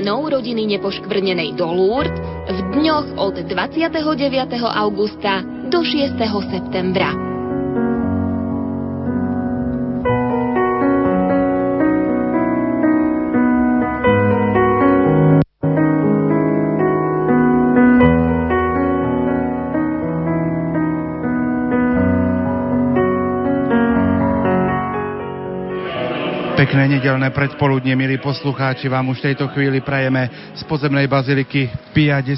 Členov rodiny nepoškvrnenej do Lourdes v dňoch od 29. augusta do 6. septembra. Pekné nedelné predpoludne, milí poslucháči, vám už v tejto chvíli prajeme z pozemnej baziliky Pia 10.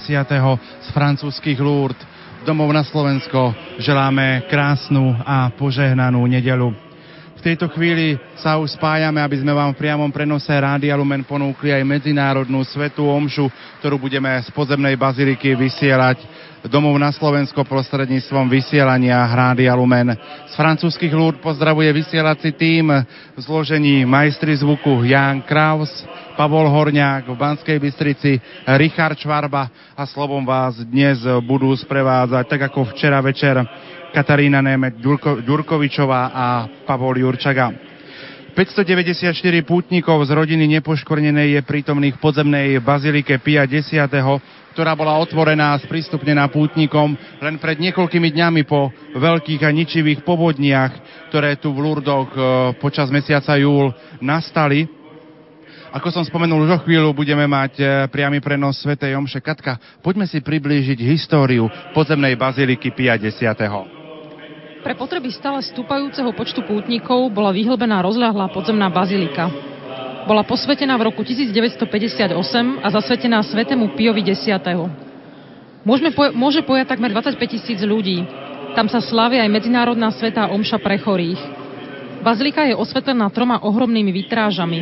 z francúzských Lourdes domov na Slovensko. Želáme krásnu a požehnanú nedelu. V tejto chvíli sa už spájame, aby sme vám v priamom prenose Rádia Lumen ponúkli aj medzinárodnú svetú omšu, ktorú budeme z pozemnej baziliky vysielať domov na Slovensko prostredníctvom vysielania Hrádia Lumen. Z francúzských ľúd pozdravuje vysielací tým v zložení majstri zvuku Jan Kraus, Pavol Horňák v Banskej Bystrici, Richard Čvarba a slovom vás dnes budú sprevádzať, tak ako včera večer, Katarína Némec Ďurkovičová a Pavol Jurčaga. 594 pútnikov z rodiny nepoškornenej je prítomných v podzemnej bazilike Pia 10 ktorá bola otvorená a sprístupnená pútnikom len pred niekoľkými dňami po veľkých a ničivých povodniach, ktoré tu v Lurdoch e, počas mesiaca júl nastali. Ako som spomenul, už o chvíľu budeme mať e, priamy prenos Sv. Omše. Katka, poďme si priblížiť históriu podzemnej baziliky Pia 10. Pre potreby stále stúpajúceho počtu pútnikov bola vyhlbená rozľahlá podzemná bazilika. Bola posvetená v roku 1958 a zasvetená svetému Piovi X. Môžeme po, môže pojať takmer 25 tisíc ľudí. Tam sa slávia aj medzinárodná svetá omša pre chorých. Bazilika je osvetlená troma ohromnými vitrážami.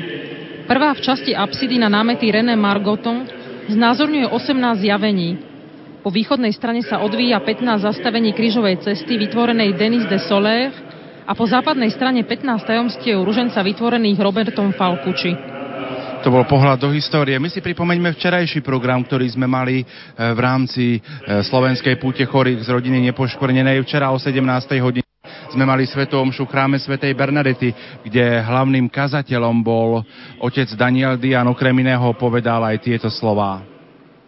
Prvá v časti apsidy na námety René Margoton znázorňuje 18 zjavení. Po východnej strane sa odvíja 15 zastavení krížovej cesty vytvorenej Denis de Soler a po západnej strane 15 tajomstiev ruženca vytvorených Robertom Falkuči. To bol pohľad do histórie. My si pripomeňme včerajší program, ktorý sme mali e, v rámci e, Slovenskej púte chorých z rodiny nepoškvrnenej. Včera o 17. hodine sme mali svetom omšu chráme svätej Bernadety, kde hlavným kazateľom bol otec Daniel Dian, okrem iného povedal aj tieto slová.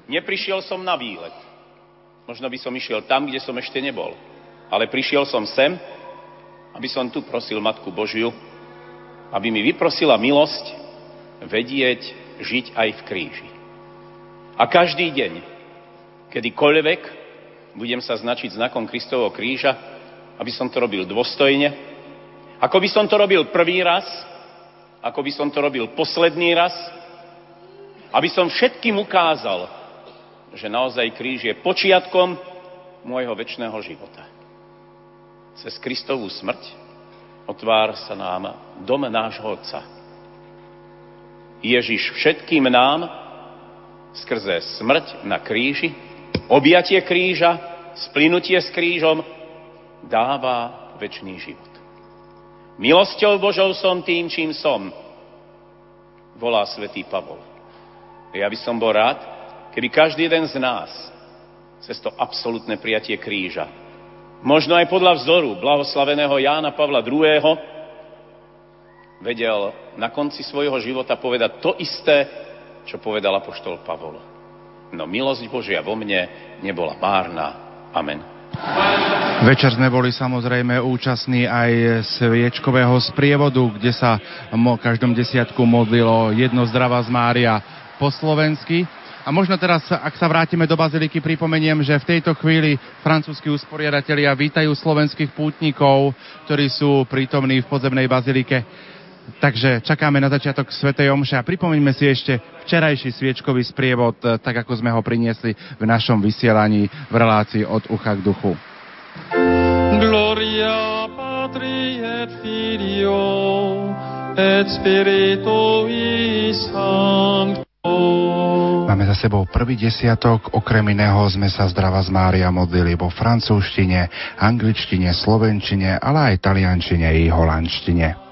Neprišiel som na výlet. Možno by som išiel tam, kde som ešte nebol. Ale prišiel som sem, aby som tu prosil Matku Božiu, aby mi vyprosila milosť vedieť žiť aj v kríži. A každý deň, kedykoľvek budem sa značiť znakom Kristovho kríža, aby som to robil dôstojne, ako by som to robil prvý raz, ako by som to robil posledný raz, aby som všetkým ukázal, že naozaj kríž je počiatkom môjho väčšného života cez Kristovú smrť otvára sa nám dom nášho Otca. Ježiš všetkým nám skrze smrť na kríži, objatie kríža, splynutie s krížom dáva väčší život. Milosťou Božou som tým, čím som, volá svätý Pavol. Ja by som bol rád, keby každý jeden z nás cez to absolútne prijatie kríža možno aj podľa vzoru blahoslaveného Jána Pavla II. vedel na konci svojho života povedať to isté, čo povedal apoštol Pavol. No milosť Božia vo mne nebola márna. Amen. Večer sme boli samozrejme účastní aj sviečkového sprievodu, kde sa mo každom desiatku modlilo jedno zdravá z Mária po slovensky. A možno teraz, ak sa vrátime do Baziliky, pripomeniem, že v tejto chvíli francúzskí usporiadatelia vítajú slovenských pútnikov, ktorí sú prítomní v podzemnej Bazilike. Takže čakáme na začiatok Svetej Omše a pripomeňme si ešte včerajší sviečkový sprievod, tak ako sme ho priniesli v našom vysielaní v relácii od ucha k duchu. Gloria Patri et Filio et Spiritui Sancto Máme za sebou prvý desiatok, okrem iného sme sa zdrava z Mária modlili vo francúzštine, angličtine, slovenčine, ale aj taliančine i holandštine.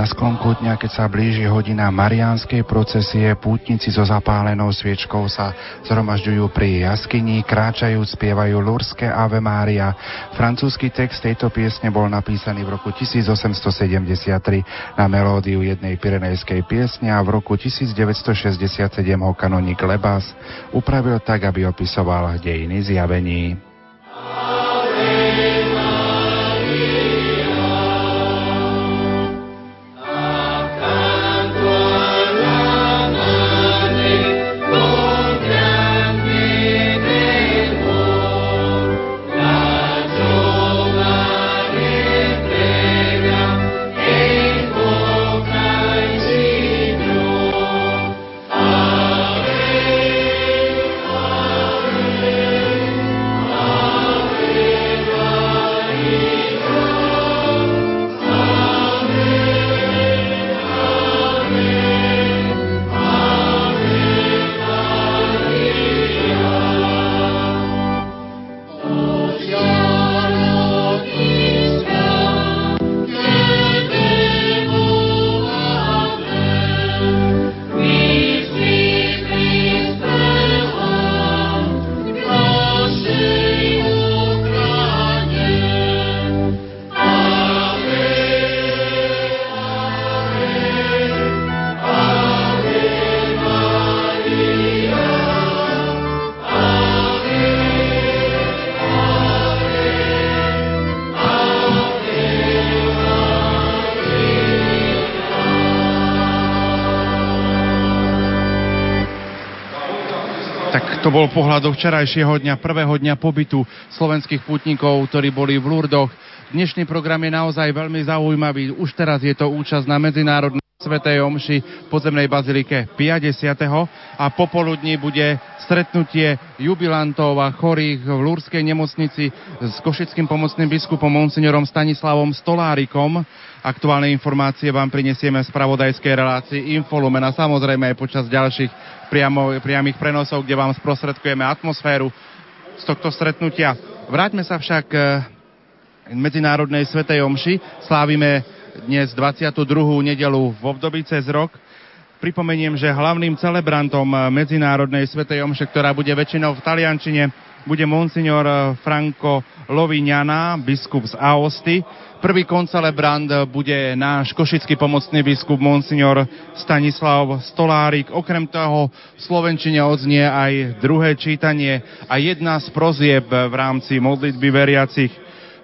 Na sklonku dňa, keď sa blíži hodina mariánskej procesie, pútnici so zapálenou sviečkou sa zhromažďujú pri jaskyni, kráčajú, spievajú Lurské Ave Mária. Francúzsky text tejto piesne bol napísaný v roku 1873 na melódiu jednej pirenejskej piesne a v roku 1967 ho kanonik Lebas upravil tak, aby opisoval dejiny zjavení. To bol pohľad do včerajšieho dňa, prvého dňa pobytu slovenských putníkov, ktorí boli v Lurdoch. Dnešný program je naozaj veľmi zaujímavý. Už teraz je to účasť na medzinárodnej Svetej Omši podzemnej bazilike 50. a popoludní bude stretnutie jubilantov a chorých v Lúrskej nemocnici s košickým pomocným biskupom monsignorom Stanislavom Stolárikom. Aktuálne informácie vám prinesieme v spravodajskej relácii Infolumen a samozrejme aj počas ďalších priamo, priamých prenosov, kde vám sprostredkujeme atmosféru z tohto stretnutia. Vráťme sa však k Medzinárodnej Svetej Omši. Slávime dnes 22. nedelu v období cez rok. Pripomeniem, že hlavným celebrantom Medzinárodnej Svetej Omše, ktorá bude väčšinou v Taliančine, bude monsignor Franco Lovignana, biskup z Aosty. Prvý koncelebrant bude náš košický pomocný biskup Monsignor Stanislav Stolárik. Okrem toho v Slovenčine odznie aj druhé čítanie a jedna z prozieb v rámci modlitby veriacich.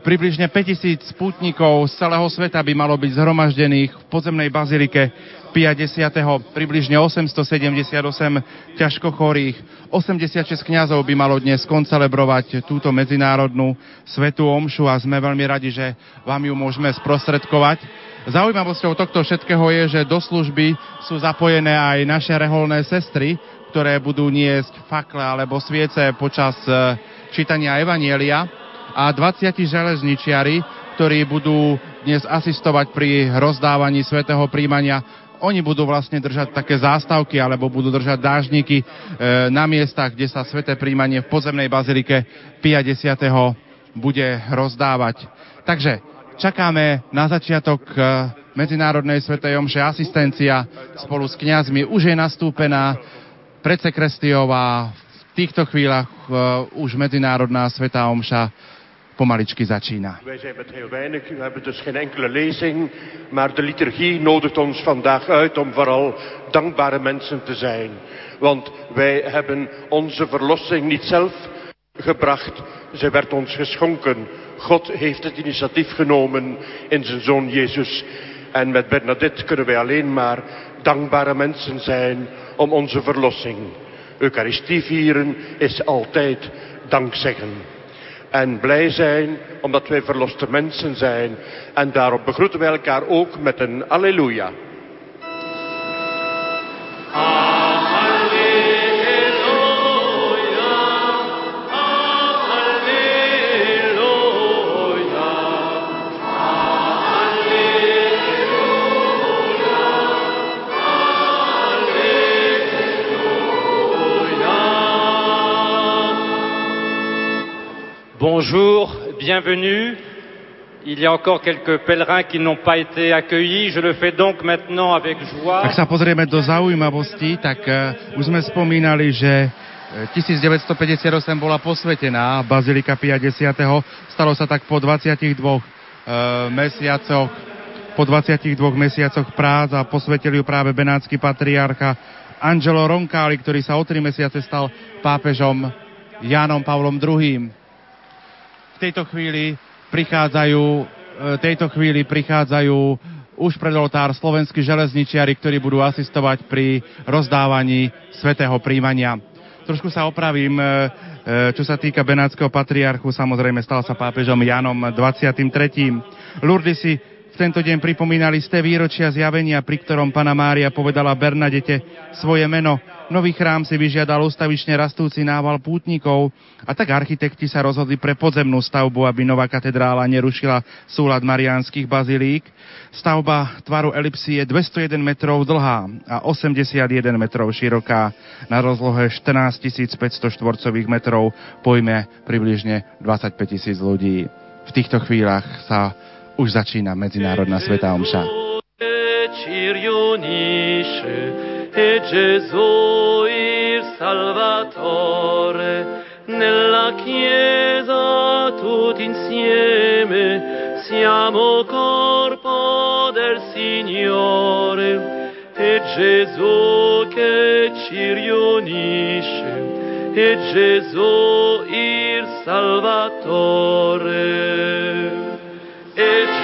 Približne 5000 spútnikov z celého sveta by malo byť zhromaždených v podzemnej bazilike 50. približne 878 ťažko chorých. 86 kňazov by malo dnes koncelebrovať túto medzinárodnú svetú omšu a sme veľmi radi, že vám ju môžeme sprostredkovať. Zaujímavosťou tohto všetkého je, že do služby sú zapojené aj naše reholné sestry, ktoré budú niesť fakle alebo sviece počas e, čítania Evanielia a 20 železničiari, ktorí budú dnes asistovať pri rozdávaní svetého príjmania oni budú vlastne držať také zástavky alebo budú držať dážniky e, na miestach, kde sa sveté príjmanie v pozemnej bazilike 50. bude rozdávať. Takže čakáme na začiatok e, Medzinárodnej svetej omše asistencia spolu s kňazmi. Už je nastúpená predsekrestiová v týchto chvíľach e, už Medzinárodná svetá omša pomaličky začína. Wij zijn met heel weinig, we hebben dus geen enkele lezing, maar de liturgie nodigt ons vandaag uit om vooral dankbare mensen te zijn. Want wij hebben onze verlossing niet zelf gebracht, ze werd ons geschonken. God heeft het initiatief genomen in zijn zoon Jezus. En met Bernadette kunnen wij alleen maar dankbare mensen zijn om onze verlossing. Eucharistie vieren is altijd dankzeggen en blij zijn omdat wij verloste mensen zijn. En daarop begroeten wij elkaar ook met een Alleluia. Bonjour, bienvenue. Il y a encore quelques pèlerins qui n'ont pas été accueillis. Je le fais donc maintenant avec joie. Ak sa pozrieme do zaujímavosti, tak uh, už sme spomínali, že 1958 bola posvetená Bazilika 50. Stalo sa tak po 22 uh, mesiacoch po 22 mesiacoch prác a posvetil ju práve benátsky patriarcha Angelo Roncalli, ktorý sa o 3 mesiace stal pápežom Jánom Pavlom II. V tejto chvíli prichádzajú, e, tejto chvíli prichádzajú už pred oltár slovenskí železničiari, ktorí budú asistovať pri rozdávaní svetého príjmania. Trošku sa opravím, e, e, čo sa týka benátskeho patriarchu, samozrejme stal sa pápežom Janom 23. Lourdes si v tento deň pripomínali ste výročia zjavenia, pri ktorom Pana Mária povedala Bernadete svoje meno. Nový chrám si vyžiadal ustavične rastúci nával pútnikov a tak architekti sa rozhodli pre podzemnú stavbu, aby nová katedrála nerušila súlad mariánskych bazilík. Stavba tvaru elipsy je 201 metrov dlhá a 81 metrov široká. Na rozlohe 14 500 štvorcových metrov pojme približne 25 tisíc ľudí. V týchto chvíľach sa už začína Medzinárodná Svetá Omša. E Gesù il Salvatore nella Chiesa tutti insieme siamo corpo del Signore e Gesù che ci riunisce e Gesù il Salvatore. E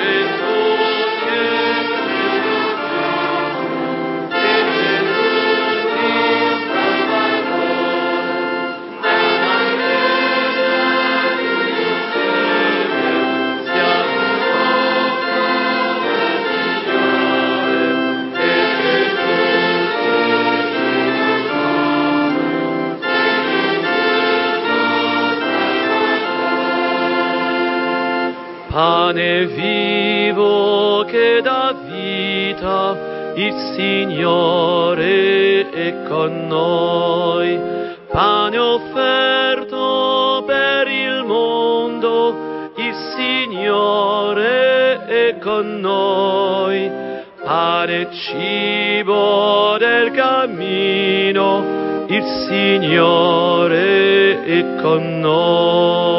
Pane vivo che dà vita, il Signore è con noi. Pane offerto per il mondo, il Signore è con noi. Pane cibo del cammino, il Signore è con noi.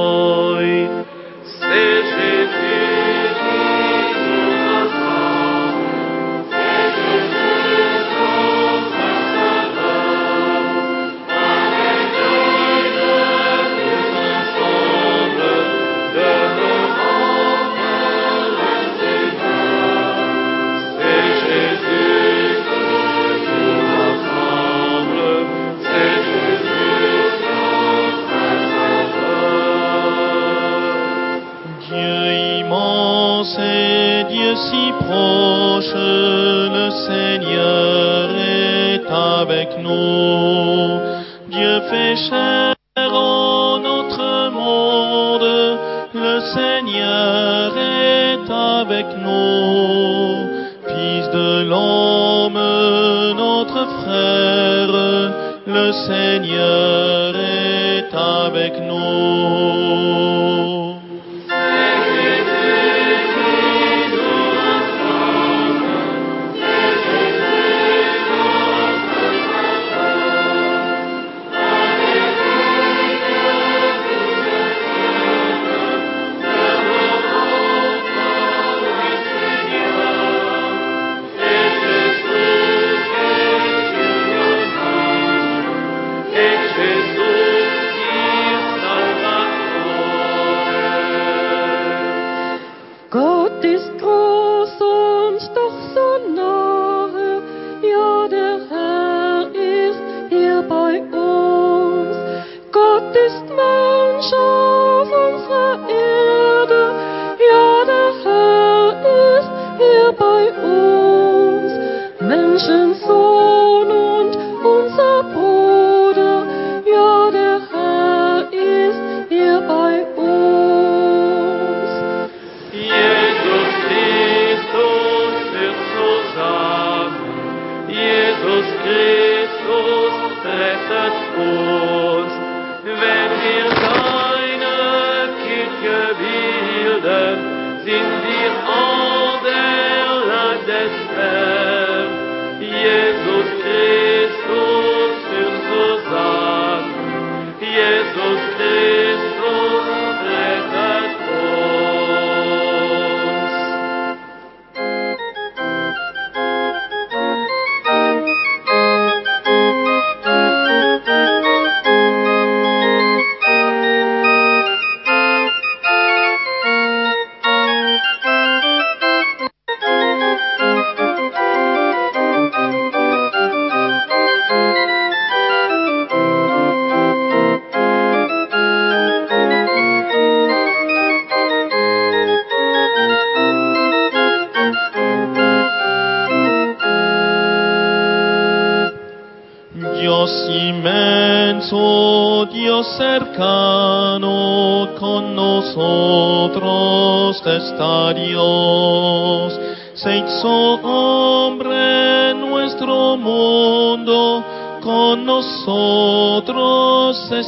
dos teus.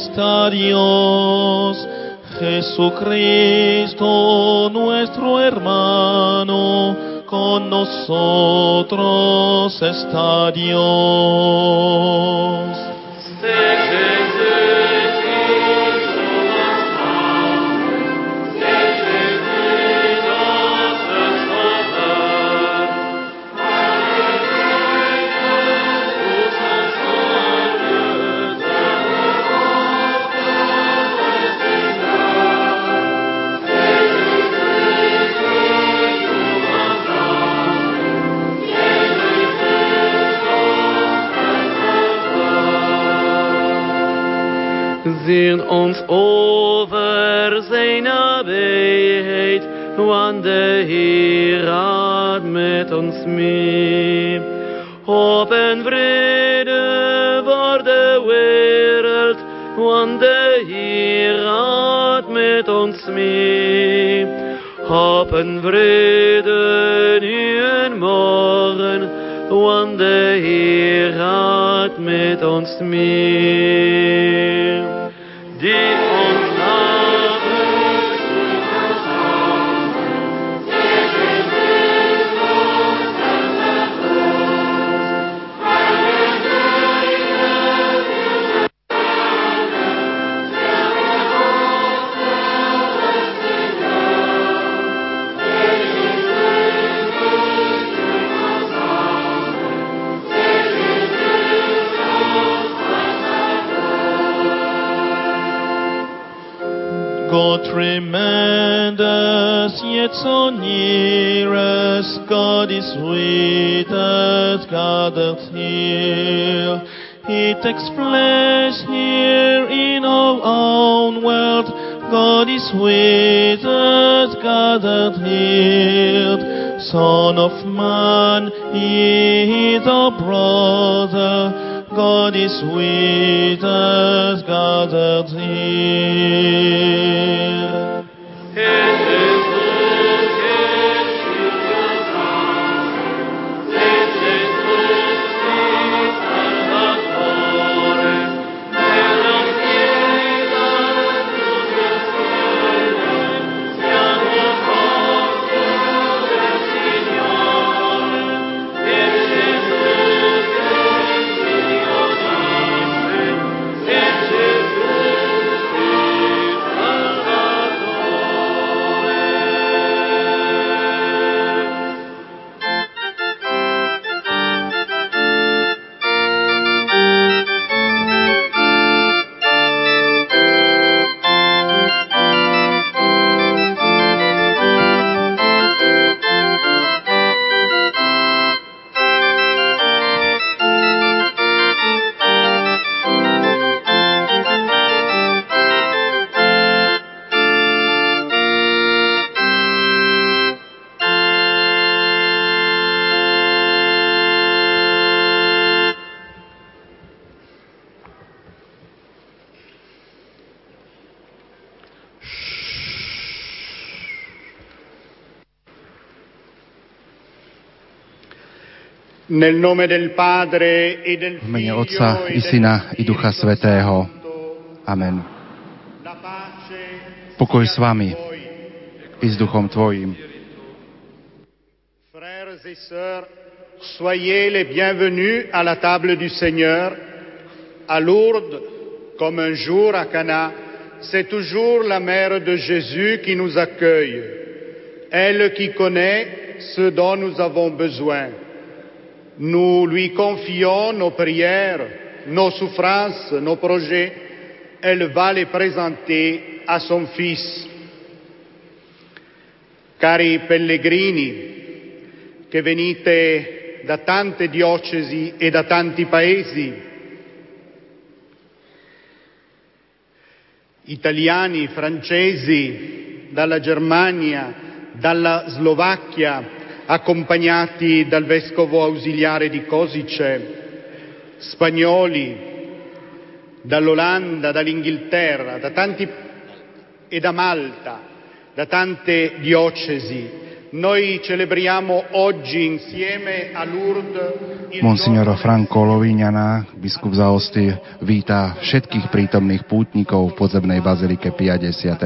está Dios, Jesucristo nuestro hermano, con nosotros está Dios. Open een. takes flesh, here in our own world. God is with us, gathered here. Son of man, he is our brother. God is with us, gathered here. E v mene Otca e i Syna i Ducha Amen. Pokoj s vami i s. Frères et sœurs, soyez les bienvenus à la table du Seigneur, à Lourdes, comme un jour à Cana, c'est toujours la mère de Jésus qui nous accueille, elle qui connaît ce dont nous avons besoin. Nous lui confions nos prières, nos souffrances, nos projets. Elle va les présenter à son Fils. Cari pellegrini che venite da tante diocesi e da tanti paesi, italiani, francesi, dalla Germania, dalla Slovacchia, accompagnati dal vescovo ausiliare di Kosice, spagnoli, dall'Olanda, dall'Inghilterra, da tanti e da Malta, da tante diocesi. Noi celebriamo oggi insieme a Lourdes il Monsignor Franco Loviňana, biskup za Osty, víta všetkých prítomných pútnikov v podzemnej bazilike 50.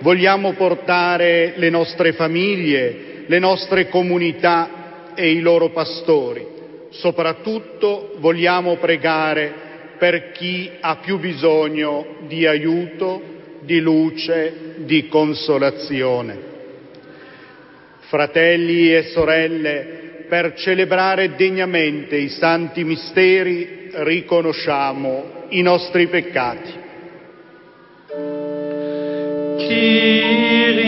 Vogliamo portare le nostre famiglie, le nostre comunità e i loro pastori. Soprattutto vogliamo pregare per chi ha più bisogno di aiuto, di luce, di consolazione. Fratelli e sorelle, per celebrare degnamente i santi misteri riconosciamo i nostri peccati. 西岭。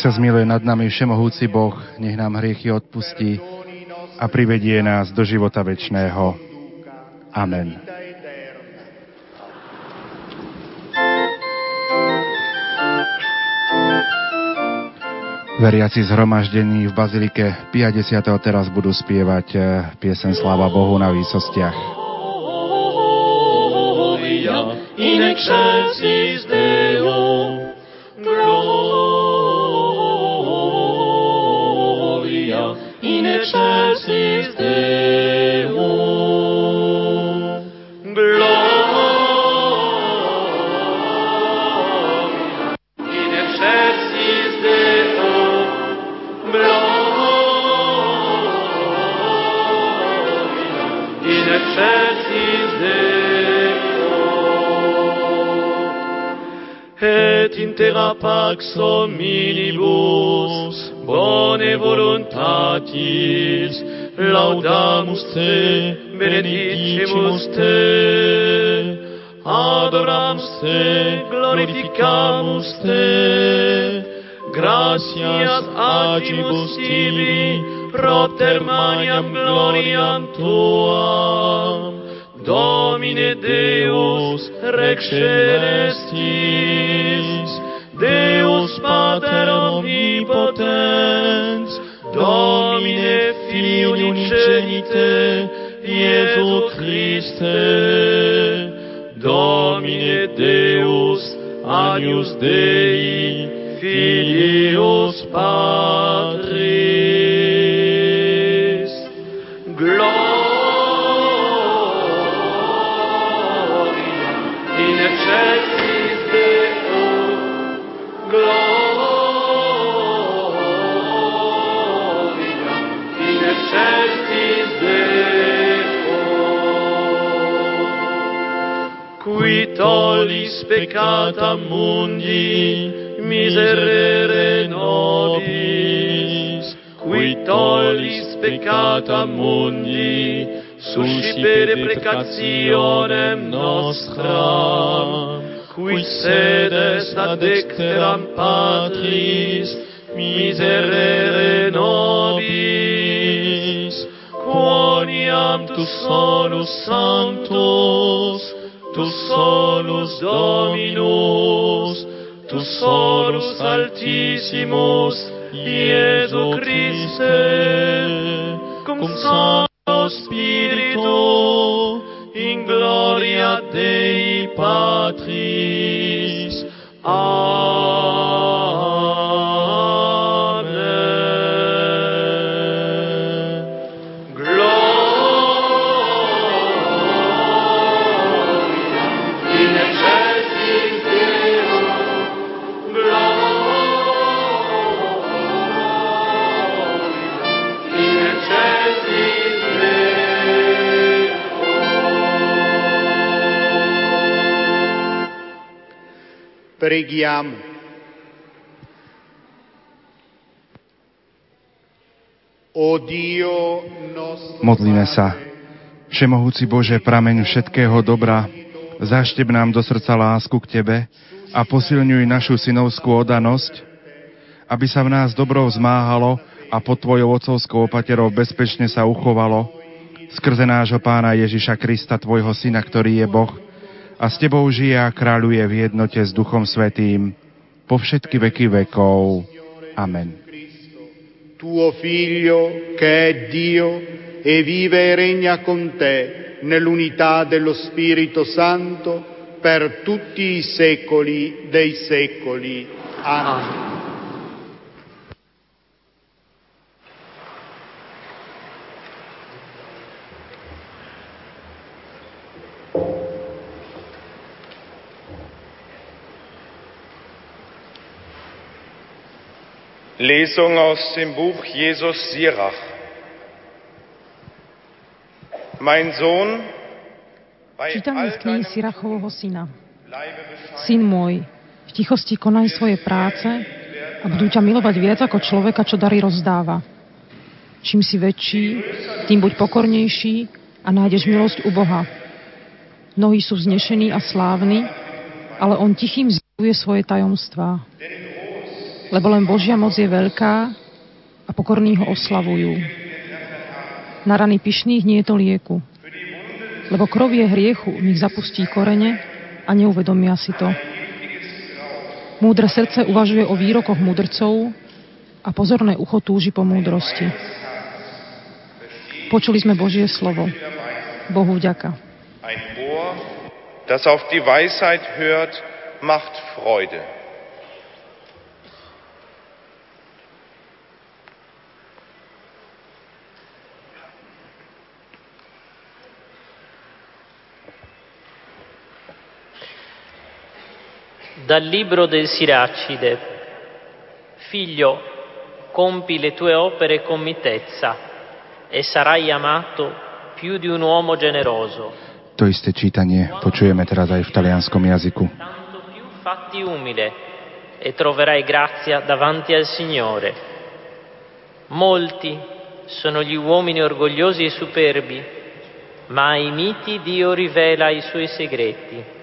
Nech sa zmiluje nad nami všemohúci Boh, nech nám hriechy odpustí a privedie nás do života večného. Amen. Veriaci zhromaždení v Bazilike 50. teraz budú spievať eh, piesen Sláva Bohu na výsostiach. Gloria in excelsis excelsis Deo. Gloria in excelsis Deo. Gloria in. Et in pax hominibus bone voluntatis laudamus te benedicimus te. Adoramus te glorificamus te. Gratias agibus tibi propter maniam gloriam tuam. Domine Deus Rex Celestis, Deus Pater Omnipotens, Domine Unicenite, Iesu Christe, Domine Deus, Agnus Dei, Filius Patris, tollis peccata mundi, miserere nobis. Qui tollis peccata mundi, suscipere precationem nostram. Qui sedes ad dexteram Patris, miserere nobis. Quoniam tu solus sanctus, tu solus Dominus, tu solus Altissimus, Iesu Christe, cum Sancto Nostro Modlíme sa. Všemohúci Bože, prameň všetkého dobra, zašteb nám do srdca lásku k Tebe a posilňuj našu synovskú odanosť, aby sa v nás dobro zmáhalo a pod Tvojou otcovskou opaterou bezpečne sa uchovalo skrze nášho Pána Ježiša Krista, Tvojho Syna, ktorý je Boh a s Tebou žije a kráľuje v jednote s Duchom Svetým po všetky veky vekov. Amen. tuo Figlio che è Dio e vive e regna con te nell'unità dello Spirito Santo per tutti i secoli dei secoli. Amen. Lesung aus dem Buch Jesus Sirach. Mein Sohn, Čítanie z knihy Sirachovho syna. Syn môj, v tichosti konaj svoje práce a budú ťa milovať viac ako človeka, čo dary rozdáva. Čím si väčší, tým buď pokornejší a nájdeš milosť u Boha. Mnohí sú vznešení a slávni, ale on tichým zjavuje svoje tajomstvá. Lebo len Božia moc je veľká a pokorní ho oslavujú. Na rany pyšných nie je to lieku. Lebo krov je hriechu, v nich zapustí korene a neuvedomia si to. Múdre srdce uvažuje o výrokoch mudrcov a pozorné ucho túži po múdrosti. Počuli sme Božie slovo. Bohu vďaka. Das auf die Weisheit hört, macht Freude. Dal libro del Siracide. Figlio, compi le tue opere con mitezza e sarai amato più di un uomo generoso. To isté čítanie počujeme teraz aj v talianskom jazyku. Fatti umile e troverai grazia davanti al Signore. Molti sono gli uomini orgogliosi e superbi, ma ai miti Dio rivela i suoi segreti.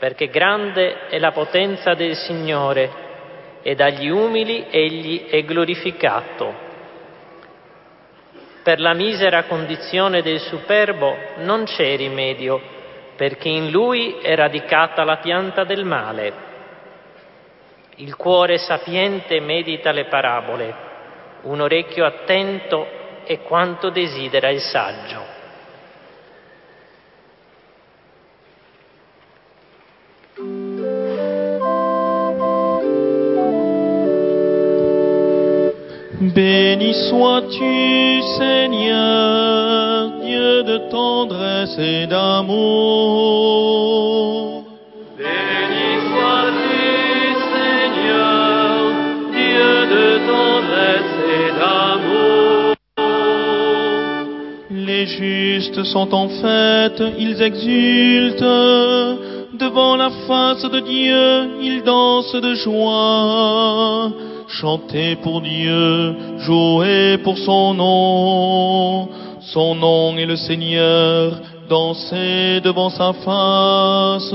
Perché grande è la potenza del Signore e dagli umili egli è glorificato. Per la misera condizione del superbo non c'è rimedio, perché in lui è radicata la pianta del male. Il cuore sapiente medita le parabole, un orecchio attento è quanto desidera il saggio. Béni sois-tu, Seigneur, de tendresse et d'amour. Béni sois-tu, Seigneur, Dieu de tendresse et d'amour. Les justes sont en fête, ils exultent. Devant la face de Dieu, ils dansent de joie. Chantez pour Dieu, jouez pour son nom. Son nom est le Seigneur, dansez devant sa face.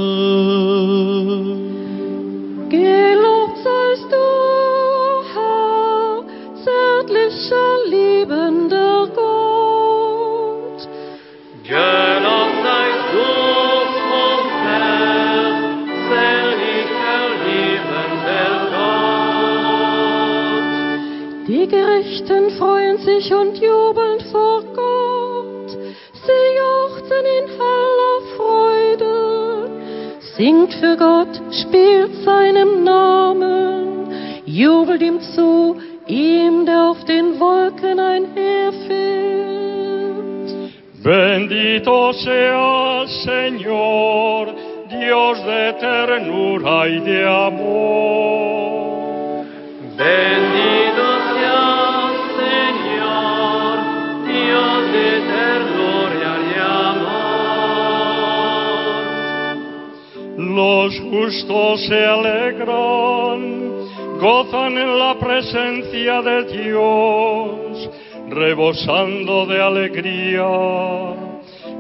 Presencia de Dios, rebosando de alegría.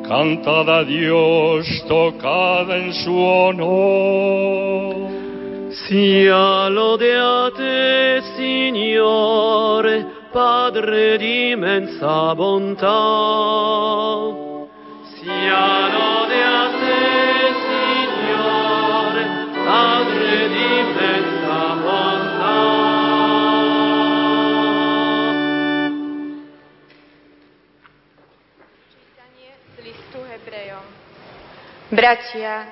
Cantad a Dios, tocad en su honor. Sia lodeate, Signore, Padre di immensa bontà. Sia lodeate, Signore, Padre di immensa Bratia,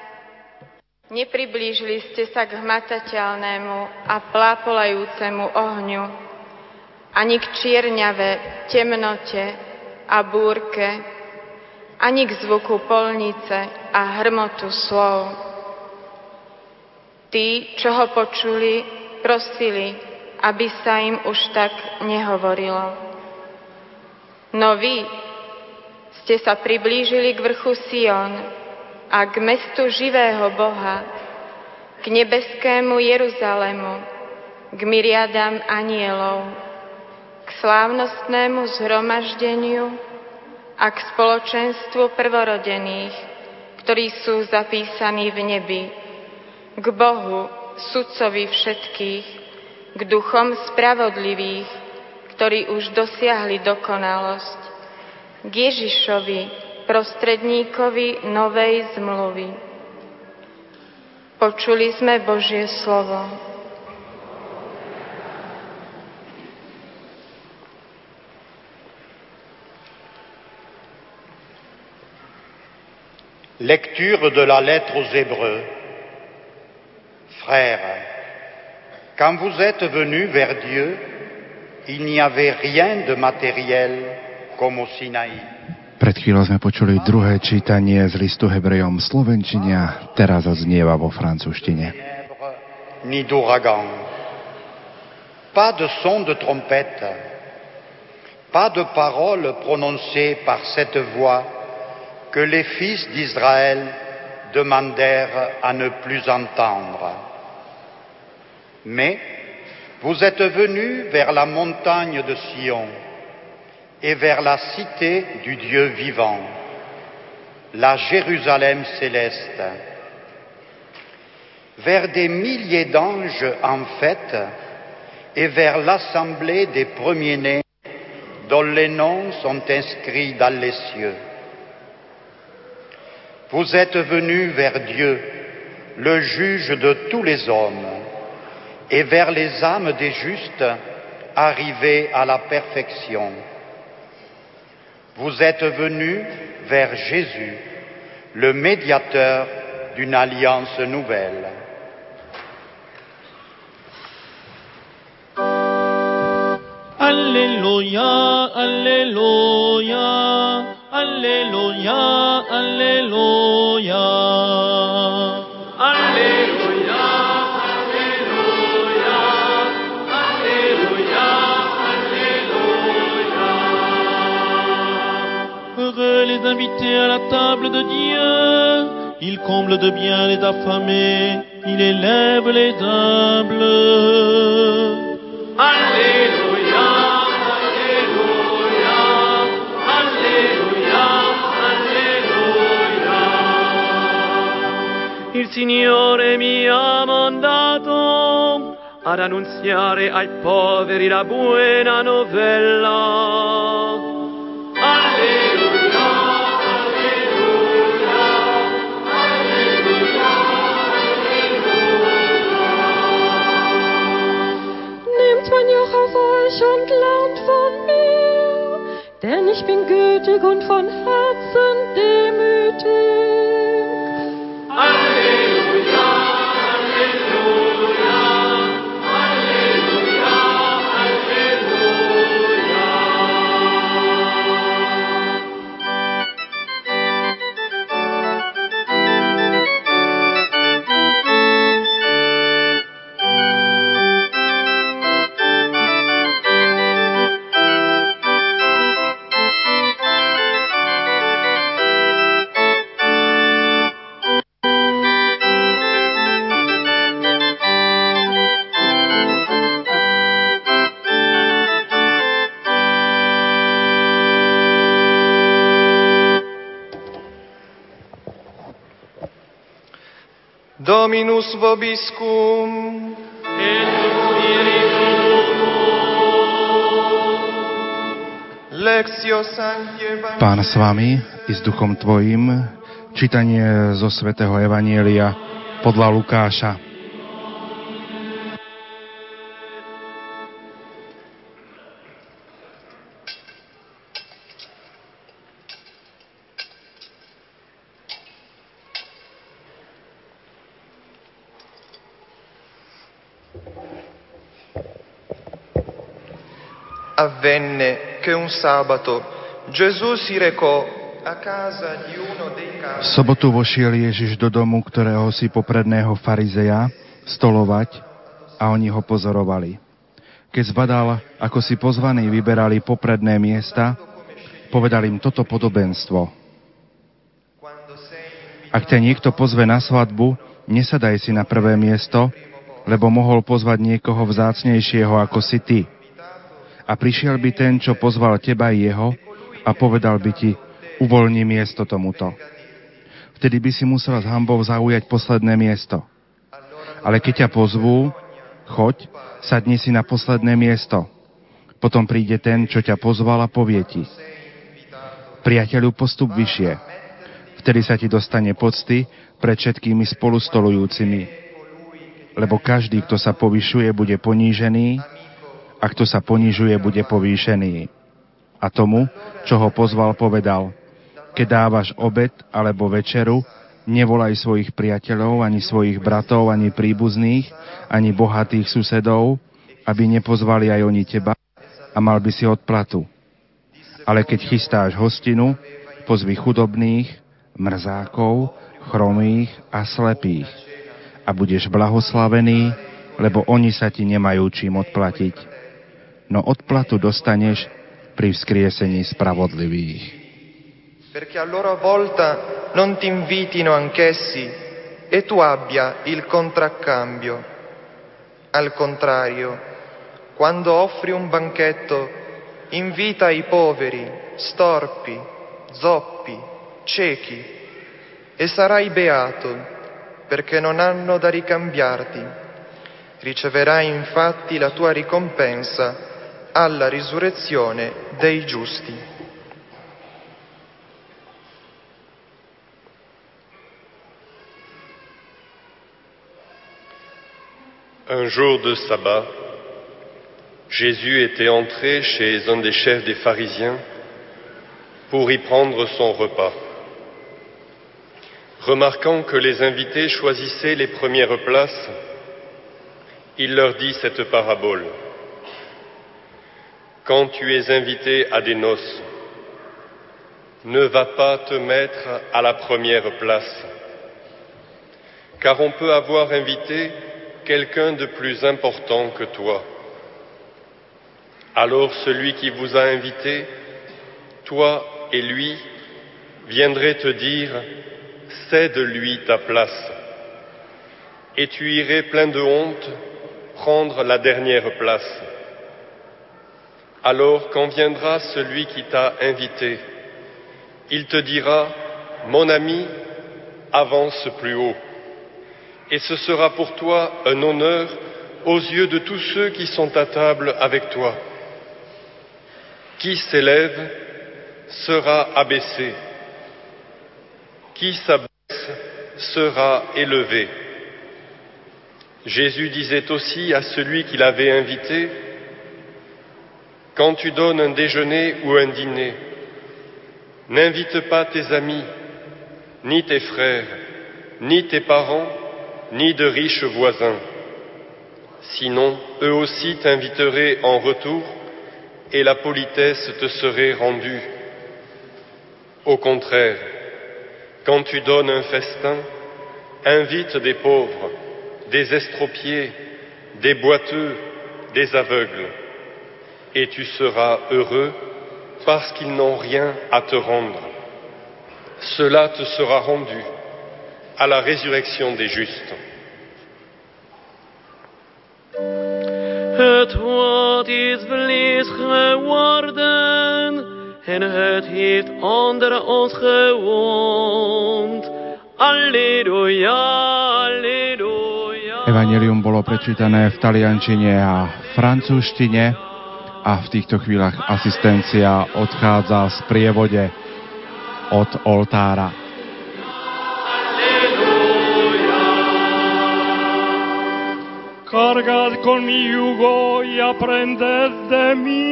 nepriblížili ste sa k hmatateľnému a plápolajúcemu ohňu, ani k čierňave, temnote a búrke, ani k zvuku polnice a hrmotu slov. Tí, čo ho počuli, prosili, aby sa im už tak nehovorilo. No vy, ste sa priblížili k vrchu Sion a k mestu živého Boha, k nebeskému Jeruzalému, k myriadám anielov, k slávnostnému zhromaždeniu a k spoločenstvu prvorodených, ktorí sú zapísaní v nebi, k Bohu, sudcovi všetkých, k duchom spravodlivých, ktorí už dosiahli dokonalosť, k Ježišovi, prostredníkovi novej zmluvy. Počuli sme Božie slovo. Lecture de la lettre aux Hébreux. Frères, quand vous êtes venus vers Dieu, il n'y avait rien de matériel comme au Sinaï. Pred chvíľou sme pas de son de trompette, pas de paroles prononcées par cette voix que les fils d'Israël demandèrent à ne plus entendre. Mais vous êtes venus vers la montagne de Sion et vers la cité du Dieu vivant, la Jérusalem céleste, vers des milliers d'anges en fête et vers l'assemblée des premiers-nés dont les noms sont inscrits dans les cieux. Vous êtes venus vers Dieu, le juge de tous les hommes, et vers les âmes des justes arrivés à la perfection. Vous êtes venus vers Jésus, le médiateur d'une alliance nouvelle. Alléluia, Alléluia, Alléluia. Alléluia, invités à la table de Dieu. Il comble de bien les affamés. Il élève les humbles. Alléluia, Alléluia, Alléluia, Alleluia. Il Signore mi ha mandato ad annunziare ai poveri la buona novella. Auf euch und lernt von mir, denn ich bin gütig und von Herzen demütig. Dominus vobiscum. Pán s vami i s duchom tvojim. Čítanie zo svätého Evanielia podľa Lukáša. Un sabato Gesù si recò V sobotu vošiel Ježiš do domu, ktorého si popredného farizeja stolovať a oni ho pozorovali. Keď zbadal, ako si pozvaní vyberali popredné miesta, povedal im toto podobenstvo. Ak ťa niekto pozve na svadbu, nesadaj si na prvé miesto, lebo mohol pozvať niekoho vzácnejšieho ako si ty. A prišiel by ten, čo pozval teba jeho a povedal by ti, uvoľni miesto tomuto. Vtedy by si musel s hambou zaujať posledné miesto. Ale keď ťa pozvú, choď, sadni si na posledné miesto. Potom príde ten, čo ťa pozval a povie ti. Priateľu, postup vyššie. Vtedy sa ti dostane pocty pred všetkými spolustolujúcimi. Lebo každý, kto sa povyšuje, bude ponížený a kto sa ponižuje, bude povýšený. A tomu, čo ho pozval, povedal, keď dávaš obed alebo večeru, nevolaj svojich priateľov, ani svojich bratov, ani príbuzných, ani bohatých susedov, aby nepozvali aj oni teba a mal by si odplatu. Ale keď chystáš hostinu, pozvi chudobných, mrzákov, chromých a slepých. A budeš blahoslavený, lebo oni sa ti nemajú čím odplatiť. No odplatu dostaneš pri vzkriesení spravodlivých. perché a loro volta non ti invitino anch'essi e tu abbia il contraccambio. Al contrario, quando offri un banchetto, invita i poveri, storpi, zoppi, ciechi, e sarai beato, perché non hanno da ricambiarti. Riceverai infatti la tua ricompensa alla risurrezione dei giusti. Un jour de sabbat, Jésus était entré chez un des chefs des pharisiens pour y prendre son repas. Remarquant que les invités choisissaient les premières places, il leur dit cette parabole. Quand tu es invité à des noces, ne va pas te mettre à la première place. Car on peut avoir invité quelqu'un de plus important que toi. Alors celui qui vous a invité, toi et lui, viendrait te dire, cède-lui ta place. Et tu irais plein de honte prendre la dernière place. Alors quand viendra celui qui t'a invité, il te dira, mon ami, avance plus haut. Et ce sera pour toi un honneur aux yeux de tous ceux qui sont à table avec toi. Qui s'élève sera abaissé. Qui s'abaisse sera élevé. Jésus disait aussi à celui qui l'avait invité, Quand tu donnes un déjeuner ou un dîner, n'invite pas tes amis, ni tes frères, ni tes parents, ni de riches voisins. Sinon, eux aussi t'inviteraient en retour et la politesse te serait rendue. Au contraire, quand tu donnes un festin, invite des pauvres, des estropiés, des boiteux, des aveugles, et tu seras heureux parce qu'ils n'ont rien à te rendre. Cela te sera rendu à la résurrection des justes. Het woord is vlees geworden en het heeft onder ons gewoond. Alleluja, alleluja. Evangelium bolo prečítané v taliančine a francúzštine a v týchto chvíľach asistencia odchádza z prievode od oltára. Cargad con mi yugo y aprended de mí,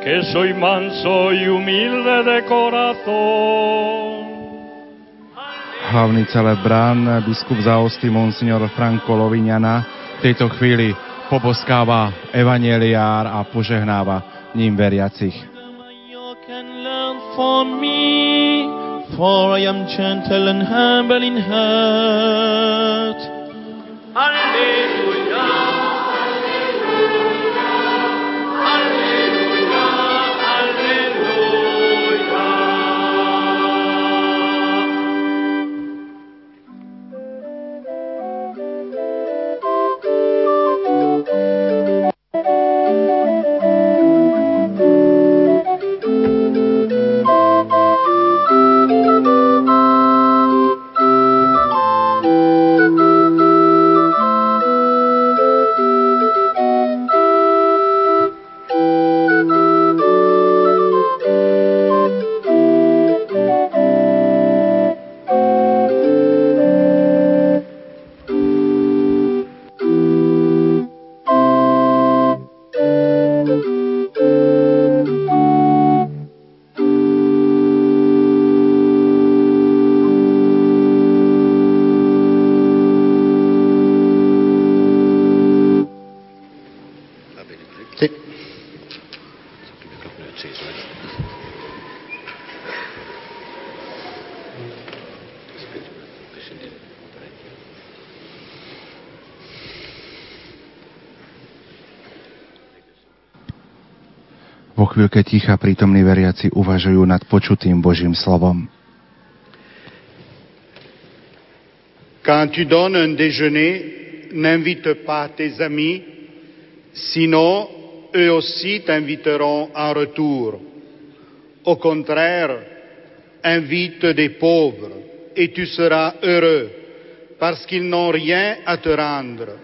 que soy manso y humilde de corazón. Hlavný celebrán, biskup za Osty, monsignor Franko Loviňana, v tejto chvíli poboskáva evanieliár a požehnáva ním veriacich. for I am gentle and humble in heart. Alleluja. Quand tu donnes un déjeuner, n'invite pas tes amis, sinon eux aussi t'inviteront en retour. Au contraire, invite des pauvres et tu seras heureux parce qu'ils n'ont rien à te rendre.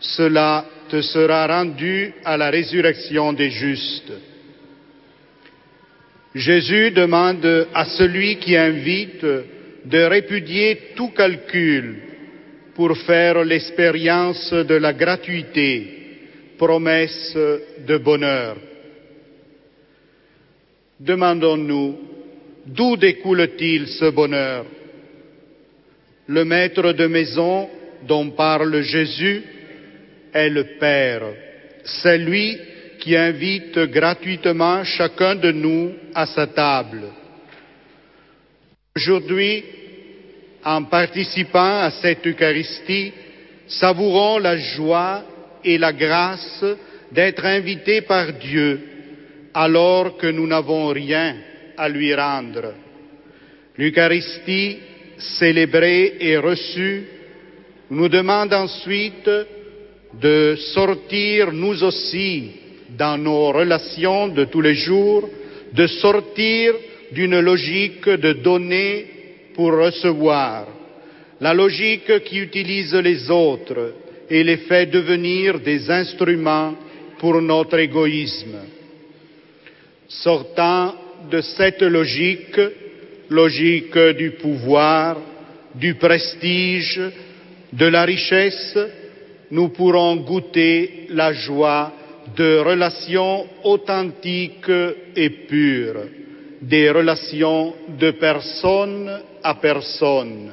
Cela te sera rendu à la résurrection des justes. Jésus demande à celui qui invite de répudier tout calcul pour faire l'expérience de la gratuité, promesse de bonheur. Demandons-nous, d'où découle-t-il ce bonheur? Le maître de maison dont parle Jésus est le Père. C'est lui qui invite gratuitement chacun de nous à sa table. Aujourd'hui, en participant à cette Eucharistie, savourons la joie et la grâce d'être invités par Dieu alors que nous n'avons rien à lui rendre. L'Eucharistie, célébrée et reçue, nous demande ensuite de sortir nous aussi dans nos relations de tous les jours, de sortir d'une logique de donner pour recevoir, la logique qui utilise les autres et les fait devenir des instruments pour notre égoïsme. Sortant de cette logique, logique du pouvoir, du prestige, de la richesse, nous pourrons goûter la joie de relations authentiques et pures, des relations de personne à personne,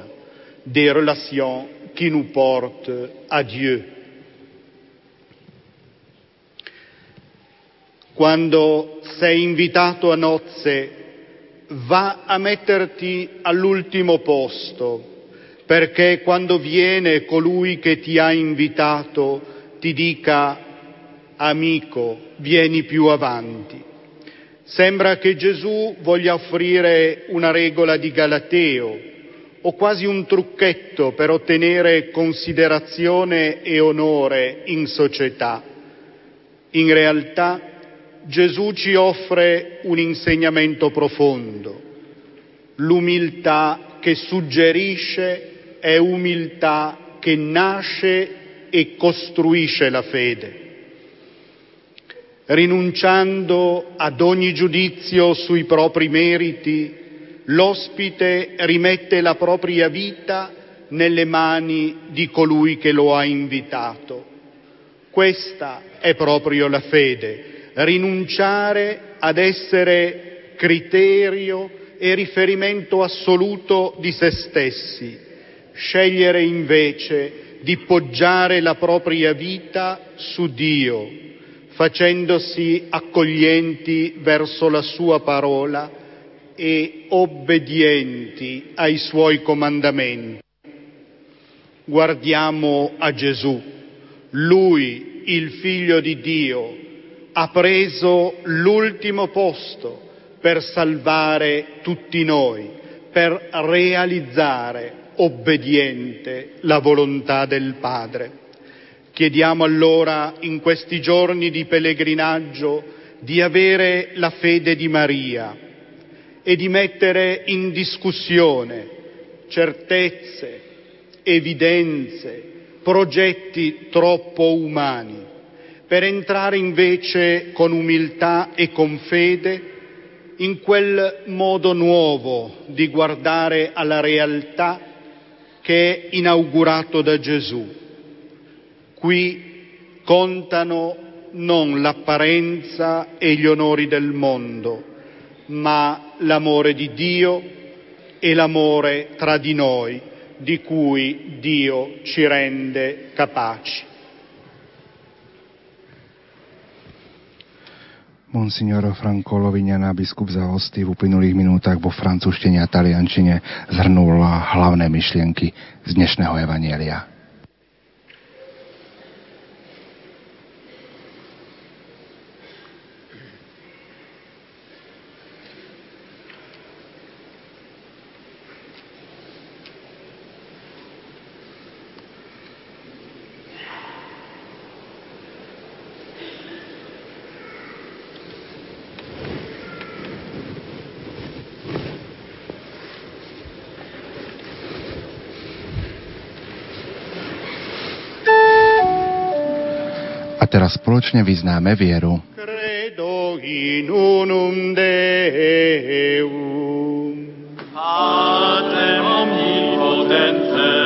des relations qui nous portent à Dieu. Quando sei invitato a nozze, va a metterti all'ultimo posto, perché quando viene colui che ti ha invitato ti dica amico, vieni più avanti. Sembra che Gesù voglia offrire una regola di Galateo o quasi un trucchetto per ottenere considerazione e onore in società. In realtà Gesù ci offre un insegnamento profondo. L'umiltà che suggerisce è umiltà che nasce e costruisce la fede. Rinunciando ad ogni giudizio sui propri meriti, l'ospite rimette la propria vita nelle mani di colui che lo ha invitato. Questa è proprio la fede, rinunciare ad essere criterio e riferimento assoluto di se stessi, scegliere invece di poggiare la propria vita su Dio, facendosi accoglienti verso la sua parola e obbedienti ai suoi comandamenti. Guardiamo a Gesù, lui, il figlio di Dio, ha preso l'ultimo posto per salvare tutti noi, per realizzare obbediente la volontà del Padre. Chiediamo allora in questi giorni di pellegrinaggio di avere la fede di Maria e di mettere in discussione certezze, evidenze, progetti troppo umani per entrare invece con umiltà e con fede in quel modo nuovo di guardare alla realtà che è inaugurato da Gesù. Qui contano non l'apparenza e gli onori del mondo, ma l'amore di Dio e l'amore tra di noi, di cui Dio ci rende capaci. Monsignor Franko Loviňana, biskup za hosty v uplynulých minútach vo francúzštine a taliančine zhrnul hlavné myšlienky z dnešného evanielia. Teraz spoločne vyznáme vieru. Credo in unum Deum. Patrem omnipotentem,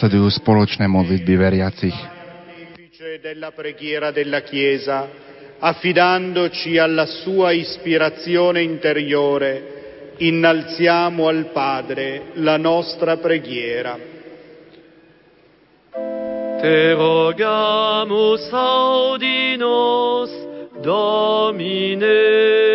nasledujú spoločné modlitby veriacich. della preghiera della Chiesa, affidandoci alla sua ispirazione interiore, innalziamo al Padre la nostra preghiera. Te rogamus audi Domine.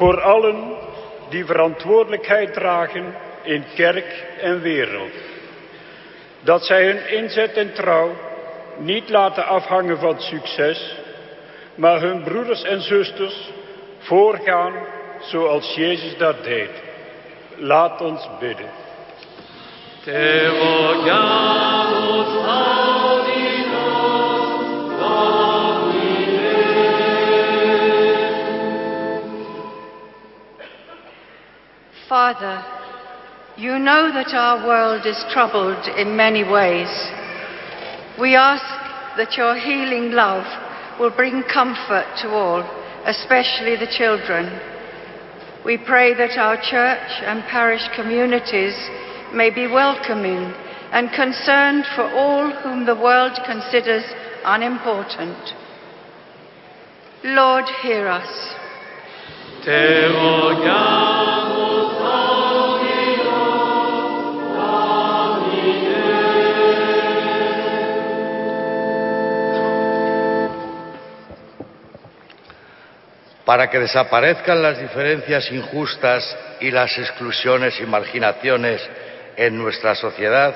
Voor allen die verantwoordelijkheid dragen in kerk en wereld. Dat zij hun inzet en trouw niet laten afhangen van succes, maar hun broeders en zusters voorgaan zoals Jezus dat deed. Laat ons bidden. Te Father, you know that our world is troubled in many ways. We ask that your healing love will bring comfort to all, especially the children. We pray that our church and parish communities may be welcoming and concerned for all whom the world considers unimportant. Lord, hear us. Para que desaparezcan las diferencias injustas y las exclusiones y marginaciones en nuestra sociedad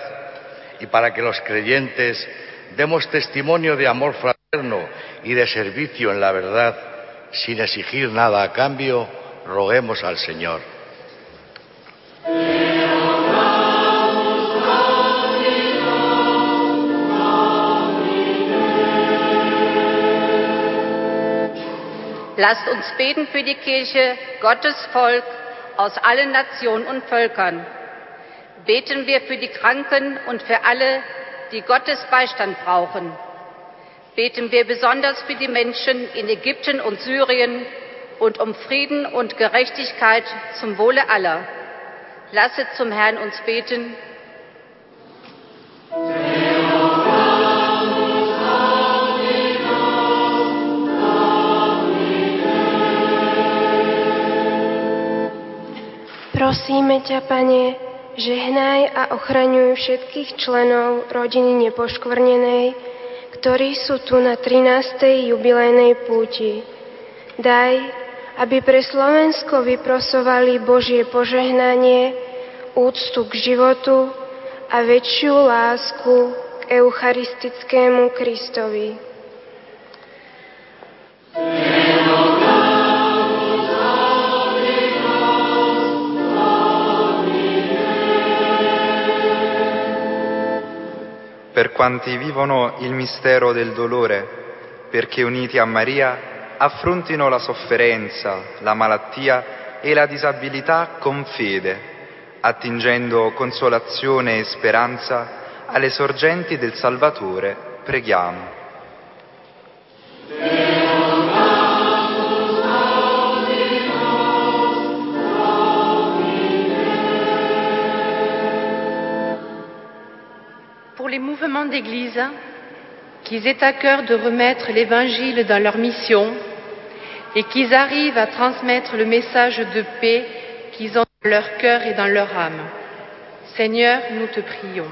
y para que los creyentes demos testimonio de amor fraterno y de servicio en la verdad sin exigir nada a cambio, roguemos al Señor. Lasst uns beten für die Kirche, Gottes Volk aus allen Nationen und Völkern. Beten wir für die Kranken und für alle, die Gottes Beistand brauchen. Beten wir besonders für die Menschen in Ägypten und Syrien und um Frieden und Gerechtigkeit zum Wohle aller. Lasset zum Herrn uns beten. Prosíme ťa, Pane, žehnaj a ochraňuj všetkých členov rodiny nepoškvrnenej, ktorí sú tu na 13. jubilejnej púti. Daj, aby pre Slovensko vyprosovali Božie požehnanie, úctu k životu a väčšiu lásku k eucharistickému Kristovi. Per quanti vivono il mistero del dolore, perché uniti a Maria affrontino la sofferenza, la malattia e la disabilità con fede, attingendo consolazione e speranza alle sorgenti del Salvatore, preghiamo. Les mouvements d'Église, qu'ils aient à cœur de remettre l'Évangile dans leur mission et qu'ils arrivent à transmettre le message de paix qu'ils ont dans leur cœur et dans leur âme. Seigneur, nous te prions.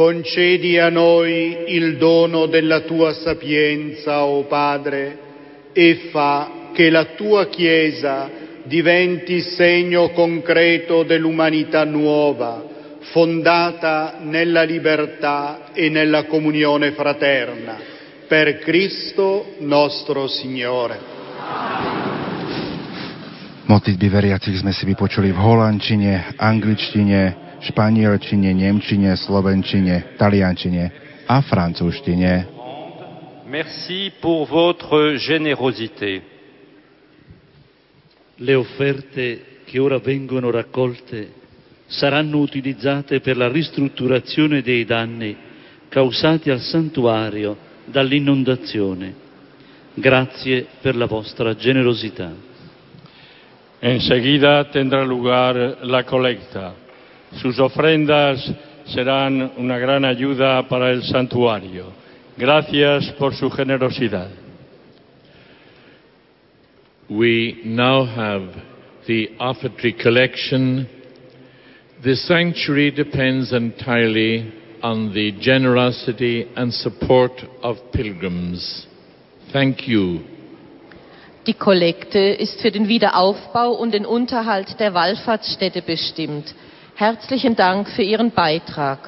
Concedi a noi il dono della tua sapienza, o Padre, e fa che la tua Chiesa diventi segno concreto dell'umanità nuova, fondata nella libertà e nella comunione fraterna. Per Cristo nostro Signore. Modlitby veriacich sme si vypočuli v holandčine, angličtine, španielčine, nemčine, slovenčine, taliančine a francúzštine. Merci pour votre générosité. Le offerte che ora vengono raccolte saranno utilizzate per la ristrutturazione dei danni causati al santuario dall'inondazione. Grazie per la vostra generosità. Enseguida tendrá lugar la colecta. Sus ofrendas serán una gran ayuda para el santuario. Gracias por su generosidad. We now have the offertory collection. The sanctuary depends entirely on the generosity and support of pilgrims. Thank you. Die Kollekte ist für den Wiederaufbau und den Unterhalt der Wallfahrtsstätte bestimmt. Herzlichen Dank für Ihren Beitrag.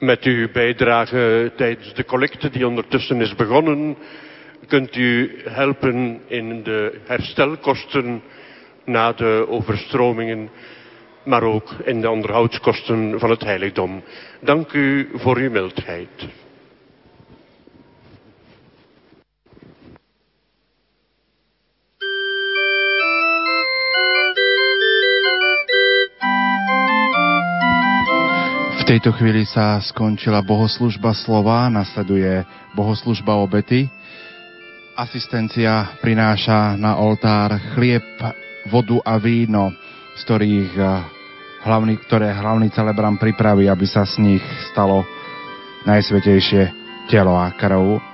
Met uw bijdrage tijdens de collecte die ondertussen is begonnen, kunt u helpen in de herstelkosten na de overstromingen. maar ook in de onderhoudskosten van het heiligdom. Dank u voor uw mildheid. V tejto chvíli sa skončila bohoslužba slova, nasleduje bohoslužba obety. Asistencia prináša na oltár chlieb, vodu a víno, z ktorých eh, hlavný, ktoré hlavný celebrant pripraví, aby sa z nich stalo najsvetejšie telo a krv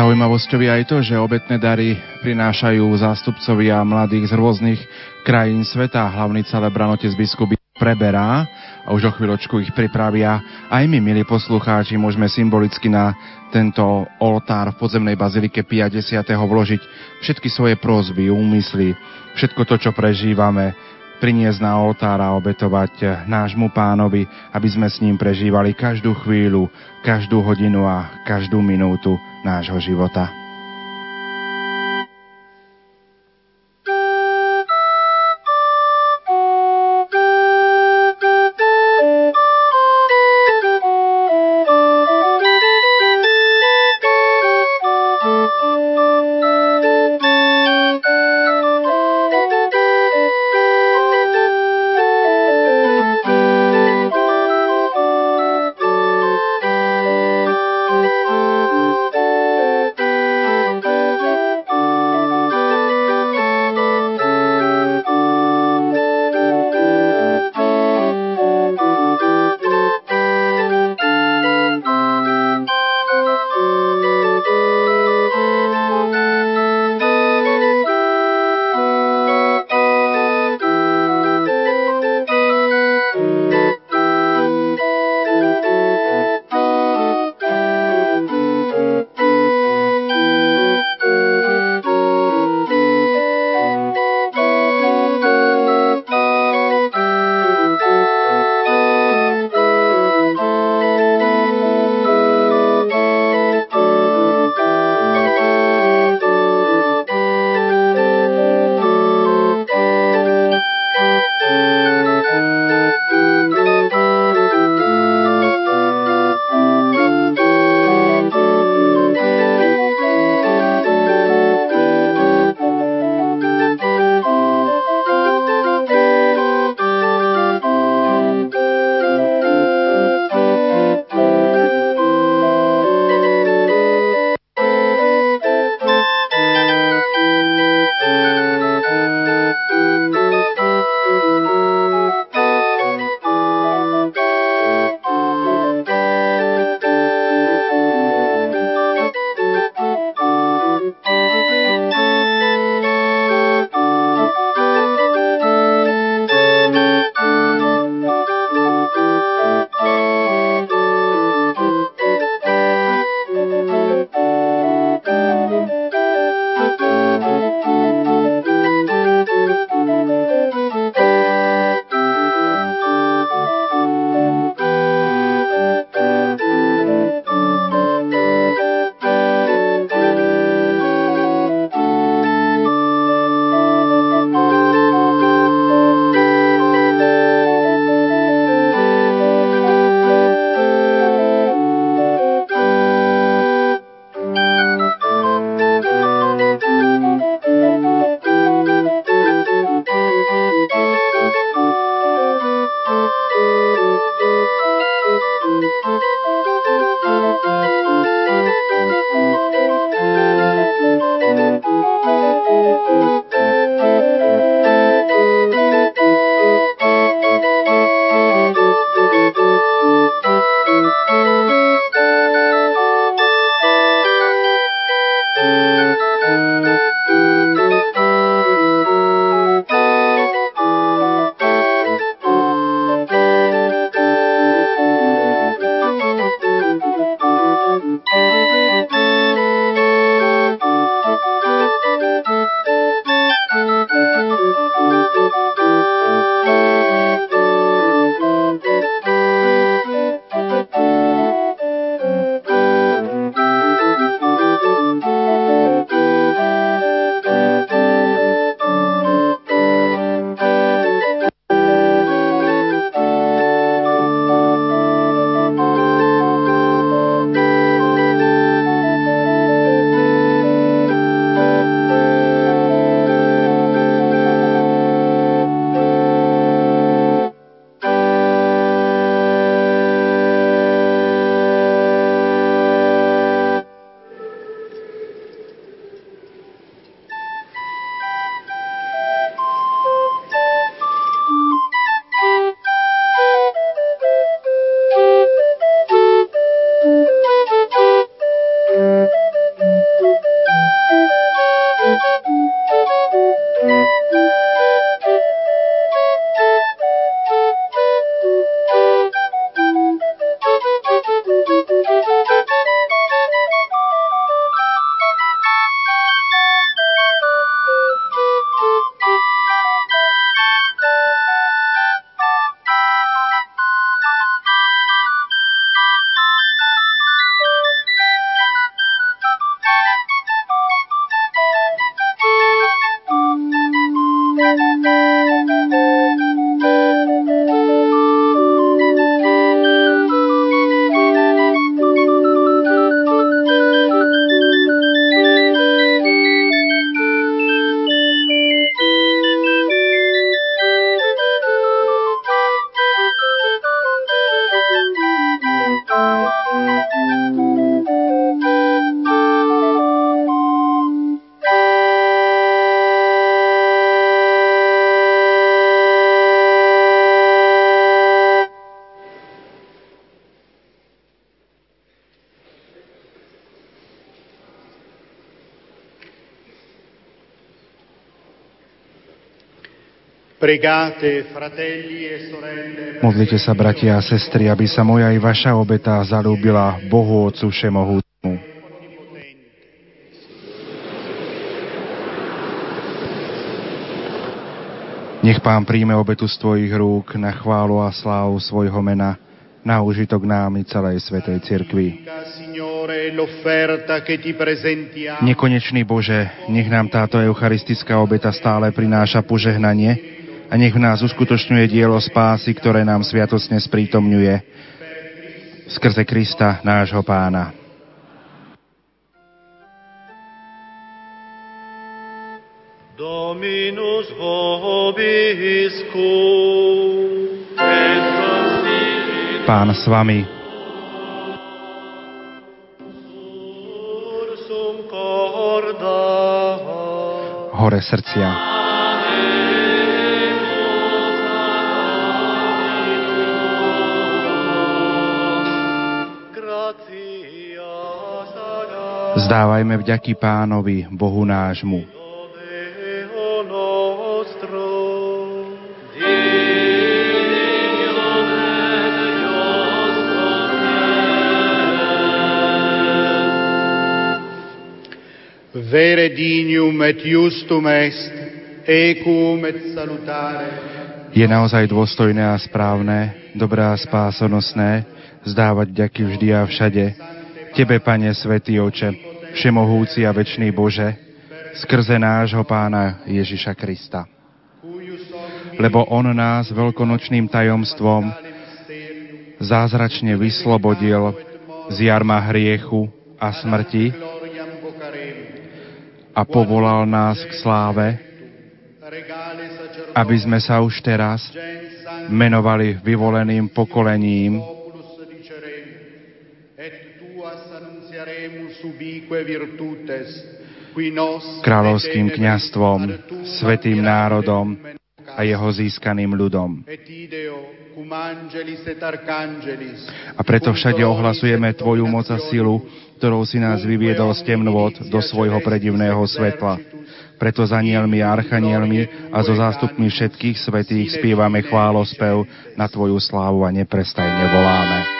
Zaujímavosťou je aj to, že obetné dary prinášajú zástupcovia mladých z rôznych krajín sveta. Hlavný celebrant otec biskup preberá a už o chvíľočku ich pripravia. Aj my, milí poslucháči, môžeme symbolicky na tento oltár v podzemnej bazilike 50. vložiť všetky svoje prozby, úmysly, všetko to, čo prežívame, priniesť na oltár a obetovať nášmu pánovi, aby sme s ním prežívali každú chvíľu, každú hodinu a každú minútu nášho života. Modlite sa, bratia a sestry, aby sa moja i vaša obeta zalúbila Bohu Otcu Všemohúcmu. Nech Pán príjme obetu z Tvojich rúk na chválu a slávu svojho mena, na užitok nám i celej Svetej Cirkvi. Nekonečný Bože, nech nám táto eucharistická obeta stále prináša požehnanie a nech v nás uskutočňuje dielo spásy, ktoré nám sviatosne sprítomňuje skrze Krista, nášho pána. Dominus Pán s vami. Hore srdcia. Vzdávajme vďaky pánovi, Bohu nášmu. Vere dignum et justum est, ecum et salutare. Je naozaj dôstojné a správne, dobré a spásonosné, zdávať vďaky vždy a všade, Tebe, Pane Svetý Oče, Všemohúci a Večný Bože, skrze nášho Pána Ježiša Krista. Lebo On nás veľkonočným tajomstvom zázračne vyslobodil z jarma hriechu a smrti a povolal nás k sláve, aby sme sa už teraz menovali vyvoleným pokolením, kráľovským kniastvom, svetým národom a jeho získaným ľudom. A preto všade ohlasujeme Tvoju moc a silu, ktorou si nás vyviedol z temnôt do svojho predivného svetla. Preto za anielmi a archanielmi a so zástupmi všetkých svetých spievame chválospev na Tvoju slávu a neprestajne voláme.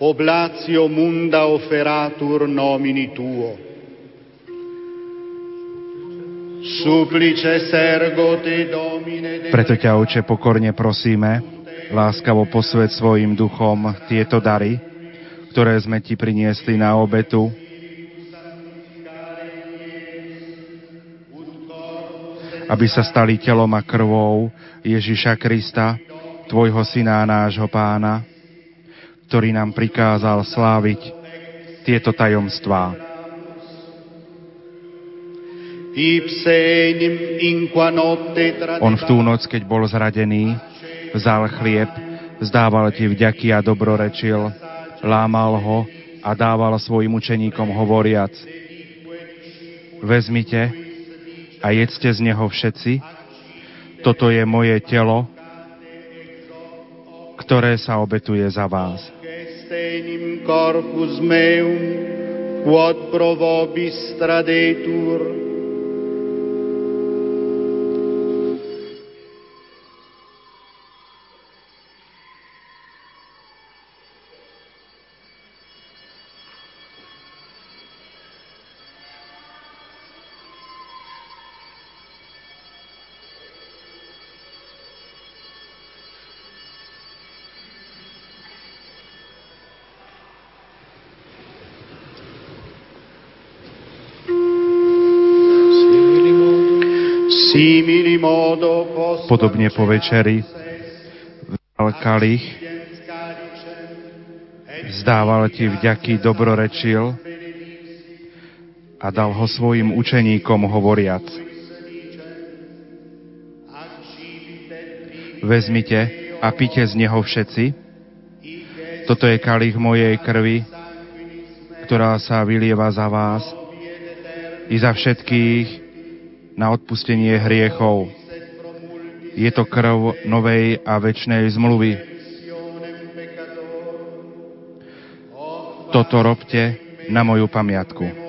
oblatio munda oferatur nomini tuo. Preto ťa, Oče, pokorne prosíme, láskavo posvet svojim duchom tieto dary, ktoré sme ti priniesli na obetu. Aby sa stali telom a krvou Ježiša Krista, tvojho syna a nášho pána, ktorý nám prikázal sláviť tieto tajomstvá. On v tú noc, keď bol zradený, vzal chlieb, zdával ti vďaky a dobrorečil, lámal ho a dával svojim učeníkom hovoriac, vezmite a jedzte z neho všetci, toto je moje telo, ktoré sa obetuje za vás. corpus meum, quod pro vobis tradetur, Podobne po večeri vzal kalich, vzdával ti vďaky, dobrorečil a dal ho svojim učeníkom hovoriac. Vezmite a pite z neho všetci. Toto je kalich mojej krvi, ktorá sa vylieva za vás i za všetkých na odpustenie hriechov. Je to krv novej a väčšnej zmluvy. Toto robte na moju pamiatku.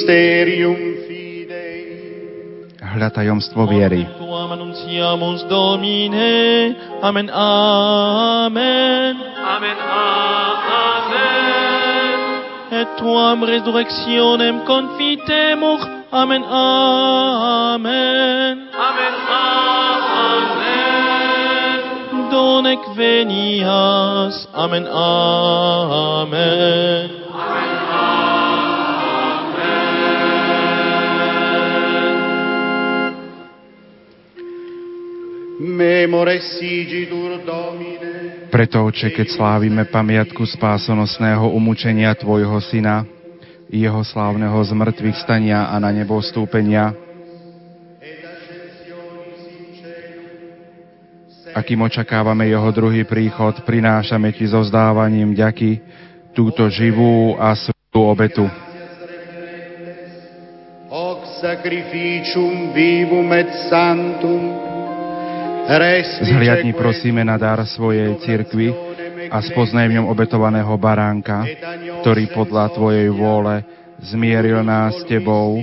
Mysterium fidei. Hľa tajomstvo viery. Amen, amen. Amen, amen. Et tuam resurrectionem confitemur. Amen, amen. Amen, amen. Donec venias. Amen, amen. Preto, Oče, keď slávime pamiatku spásonosného umúčenia Tvojho Syna, jeho slávneho zmrtvých stania a na nebo stúpenia, akým očakávame jeho druhý príchod, prinášame Ti so vzdávaním ďaky túto živú a svetú obetu. Sacrificium vivum et santum Zhliadni prosíme na dar svojej cirkvi a spoznaj v ňom obetovaného baránka, ktorý podľa Tvojej vôle zmieril nás s Tebou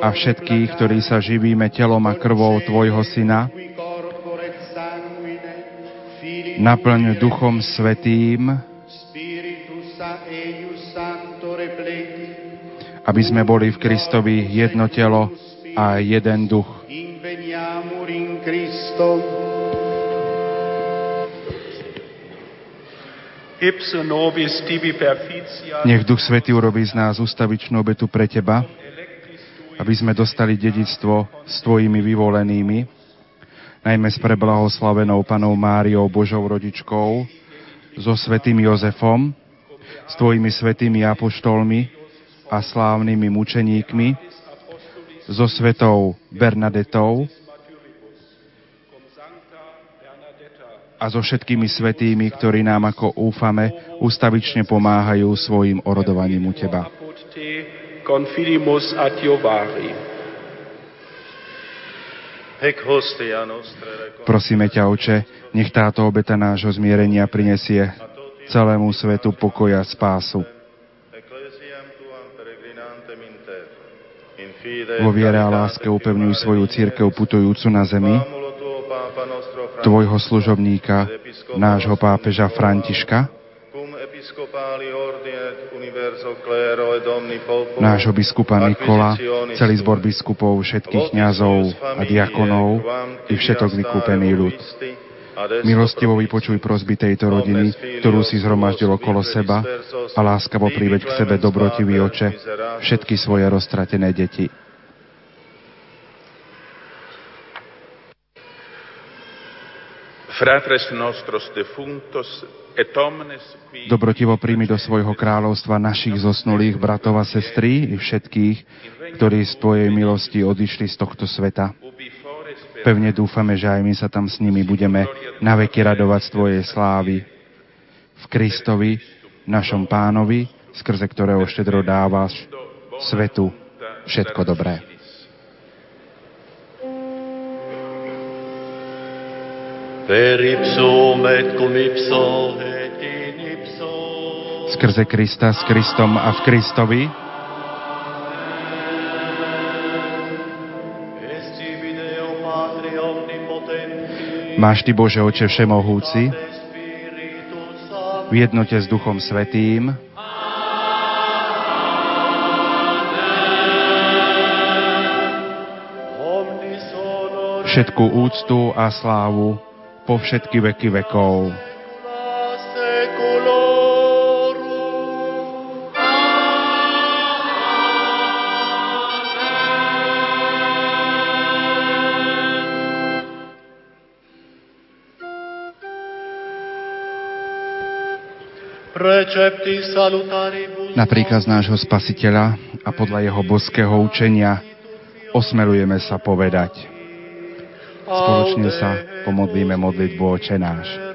a všetkých, ktorí sa živíme telom a krvou Tvojho Syna, naplň Duchom Svetým, aby sme boli v Kristovi jedno telo a jeden duch. Christo. Nech Duch Svetý urobí z nás ustavičnú obetu pre Teba, aby sme dostali dedictvo s Tvojimi vyvolenými, najmä s preblahoslavenou Panou Máriou, Božou rodičkou, so Svetým Jozefom, s Tvojimi svetými apoštolmi a slávnymi mučeníkmi, so Svetou Bernadetou, a so všetkými svetými, ktorí nám, ako úfame, ustavične pomáhajú svojim orodovaním u Teba. Prosíme ťa, Oče, nech táto obeta nášho zmierenia prinesie celému svetu pokoja a spásu. Vo viere a láske upevňuj svoju církev putujúcu na zemi, tvojho služobníka, nášho pápeža Františka, nášho biskupa Nikola, celý zbor biskupov, všetkých kňazov a diakonov i všetok vykúpený ľud. Milostivo vypočuj prosby tejto rodiny, ktorú si zhromaždil okolo seba a láskavo príveď k sebe dobrotivý oče všetky svoje roztratené deti. Dobrotivo príjmi do svojho kráľovstva našich zosnulých bratov a sestry i všetkých, ktorí z Tvojej milosti odišli z tohto sveta. Pevne dúfame, že aj my sa tam s nimi budeme naveky radovať z Tvojej slávy. V Kristovi, našom pánovi, skrze ktorého štedro dávaš svetu všetko dobré. Per ipsum et cum ipso et in ipso. Skrze Krista, s Kristom a v Kristovi. Máš Ty, Bože Oče Všemohúci, v jednote s Duchom Svetým, všetku úctu a slávu po všetky veky vekov. Na príkaz nášho spasiteľa a podľa jeho boského učenia osmelujeme sa povedať. Spoločne sa pomodlíme modlitbu Oče náš.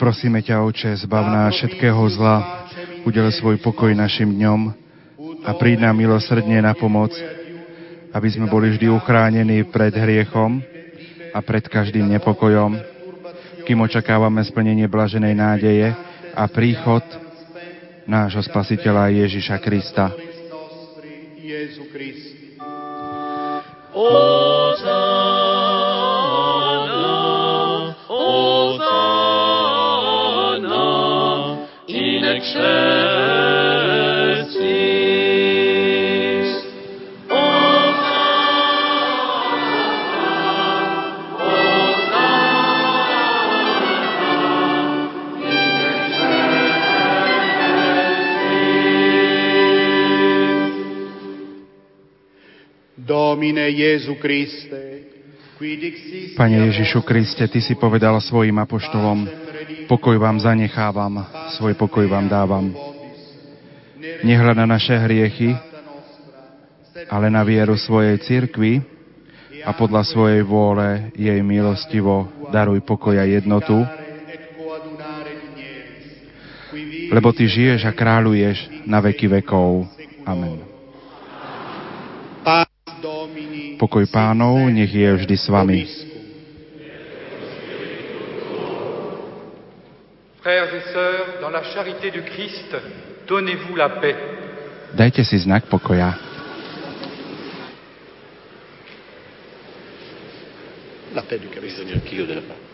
Prosíme ťa, Oče, zbav nás všetkého zla, udel svoj pokoj našim dňom a príď nám milosrdne na pomoc, aby sme boli vždy uchránení pred hriechom a pred každým nepokojom, kým očakávame splnenie blaženej nádeje a príchod nášho Spasiteľa Ježiša Krista. Hosanna. Pane Ježišu Kriste, Ty si povedal svojim apoštolom, pokoj vám zanechávam, svoj pokoj vám dávam. Nehľad na naše hriechy, ale na vieru svojej cirkvi a podľa svojej vôle jej milostivo daruj pokoj a jednotu, lebo Ty žiješ a kráľuješ na veky vekov. Amen. Pokoj pánov, nech je vždy s vami. Frères et sœurs, dans la charité du Christ, donnez-vous la paix. Dajte si znak pokoja. La paix du Christ, Seigneur, qui de la paix.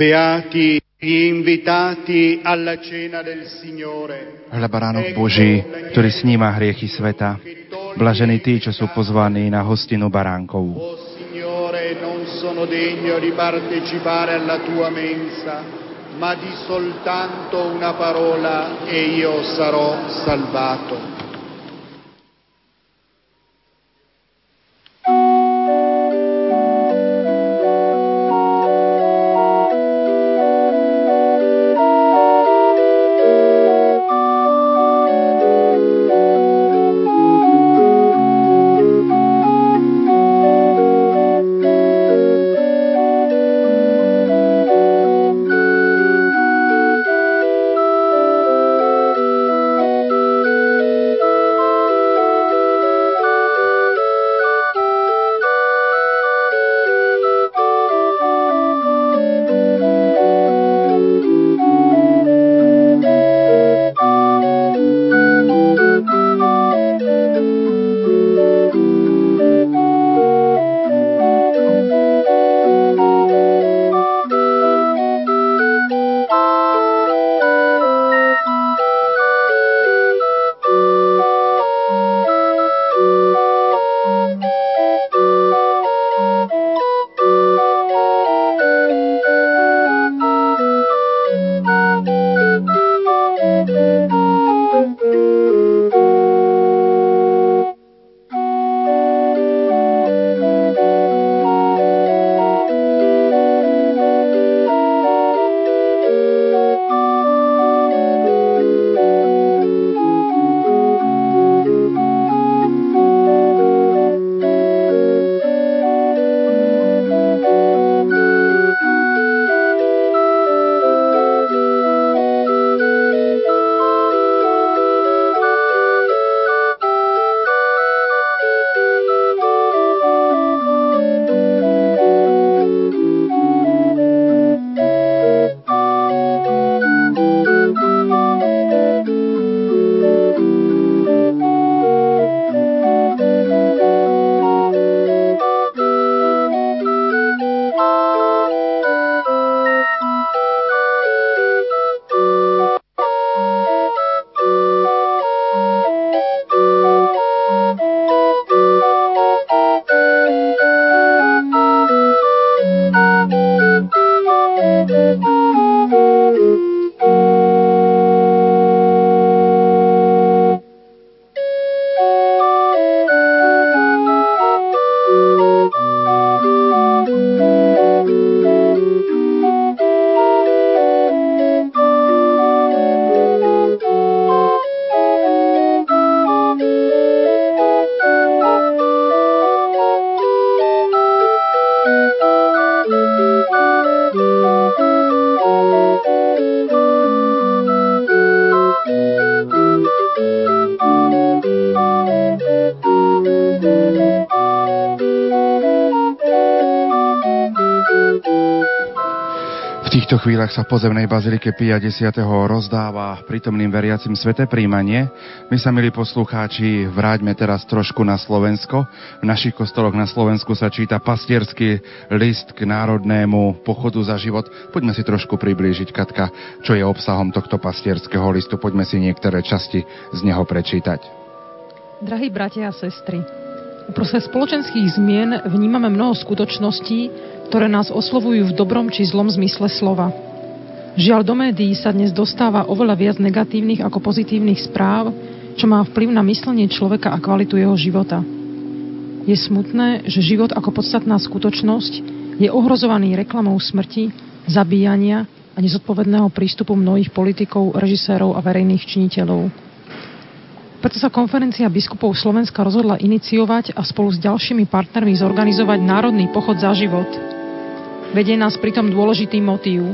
Beati gli invitati alla cena del Signore. Hľa baránok Boží, ktorý sníma hriechy sveta. Blažení tí, čo sú pozvaní na hostinu baránkov. Signore, non sono degno di partecipare alla tua mensa, ma di soltanto una parola e io sarò salvato. Týchto chvíľach sa v pozemnej bazilike Pia 10. rozdáva prítomným veriacim sveté príjmanie. My sa, milí poslucháči, vráťme teraz trošku na Slovensko. V našich kostoloch na Slovensku sa číta pastierský list k národnému pochodu za život. Poďme si trošku priblížiť, Katka, čo je obsahom tohto pastierského listu. Poďme si niektoré časti z neho prečítať. Drahí bratia a sestry, uprostred spoločenských zmien vnímame mnoho skutočností, ktoré nás oslovujú v dobrom či zlom zmysle slova. Žiaľ, do médií sa dnes dostáva oveľa viac negatívnych ako pozitívnych správ, čo má vplyv na myslenie človeka a kvalitu jeho života. Je smutné, že život ako podstatná skutočnosť je ohrozovaný reklamou smrti, zabíjania a nezodpovedného prístupu mnohých politikov, režisérov a verejných činiteľov. Preto sa konferencia biskupov Slovenska rozhodla iniciovať a spolu s ďalšími partnermi zorganizovať Národný pochod za život – Vedie nás pritom dôležitý motív.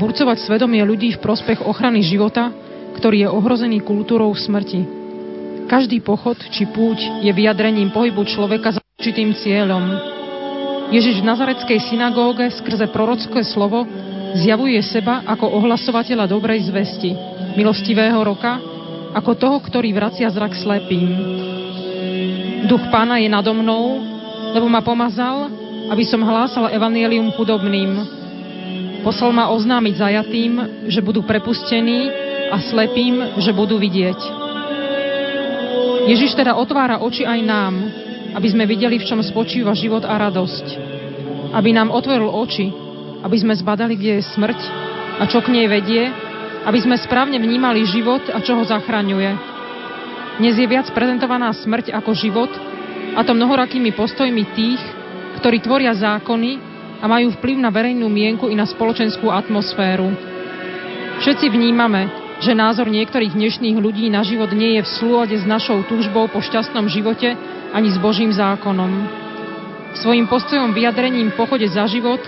Burcovať svedomie ľudí v prospech ochrany života, ktorý je ohrozený kultúrou smrti. Každý pochod či púť je vyjadrením pohybu človeka za určitým cieľom. Ježiš v Nazareckej synagóge skrze prorocké slovo zjavuje seba ako ohlasovateľa dobrej zvesti, milostivého roka, ako toho, ktorý vracia zrak slepým. Duch pána je nado mnou, lebo ma pomazal, aby som hlásal evanielium chudobným. Poslal ma oznámiť zajatým, že budú prepustení a slepým, že budú vidieť. Ježiš teda otvára oči aj nám, aby sme videli, v čom spočíva život a radosť. Aby nám otvoril oči, aby sme zbadali, kde je smrť a čo k nej vedie, aby sme správne vnímali život a čo ho zachraňuje. Dnes je viac prezentovaná smrť ako život, a to mnohorakými postojmi tých, ktorí tvoria zákony a majú vplyv na verejnú mienku i na spoločenskú atmosféru. Všetci vnímame, že názor niektorých dnešných ľudí na život nie je v súlade s našou túžbou po šťastnom živote ani s Božím zákonom. Svojim postojom vyjadrením pochode za život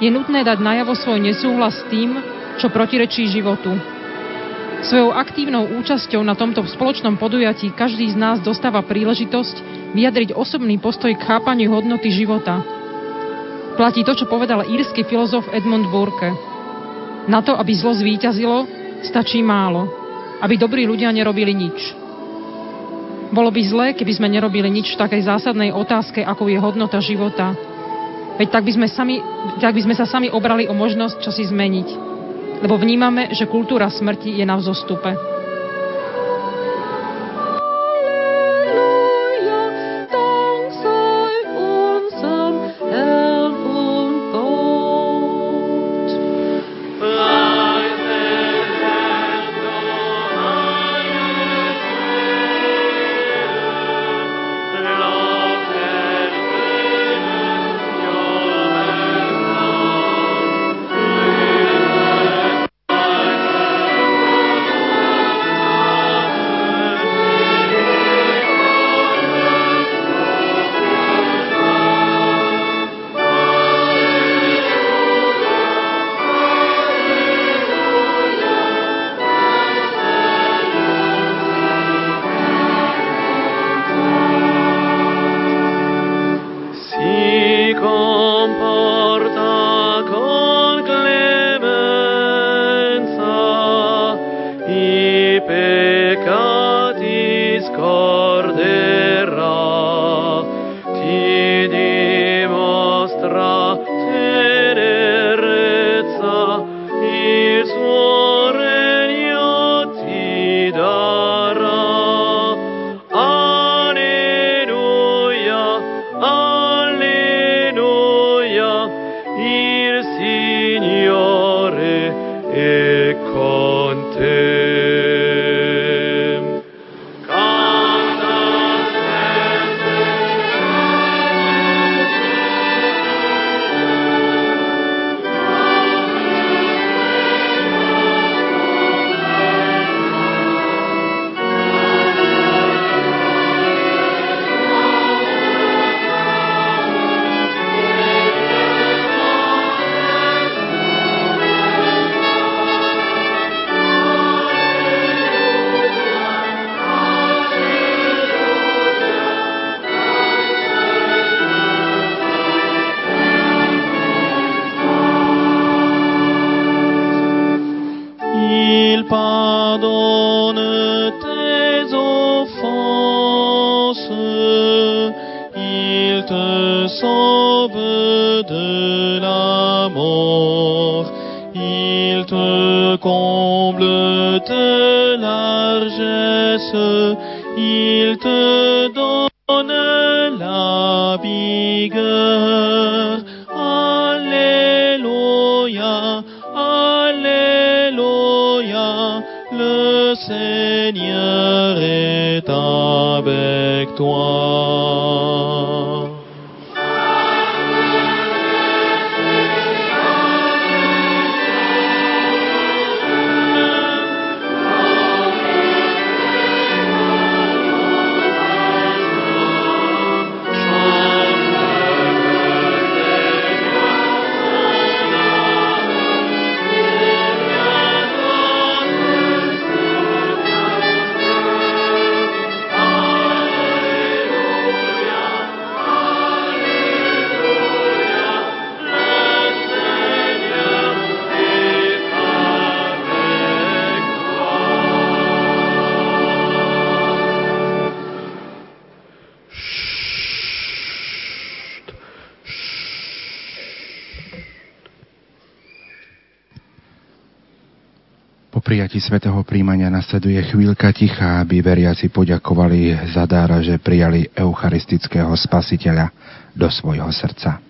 je nutné dať najavo svoj nesúhlas s tým, čo protirečí životu. Svojou aktívnou účasťou na tomto spoločnom podujatí každý z nás dostáva príležitosť vyjadriť osobný postoj k chápaniu hodnoty života. Platí to, čo povedal írsky filozof Edmund Burke. Na to, aby zlo zvíťazilo, stačí málo. Aby dobrí ľudia nerobili nič. Bolo by zlé, keby sme nerobili nič v takej zásadnej otázke, ako je hodnota života. Veď tak by sme, sami, tak by sme sa sami obrali o možnosť čo si zmeniť. Lebo vnímame, že kultúra smrti je na vzostupe. Svätého príjmania nasleduje chvíľka tichá, aby veriaci poďakovali za dára, že prijali eucharistického spasiteľa do svojho srdca.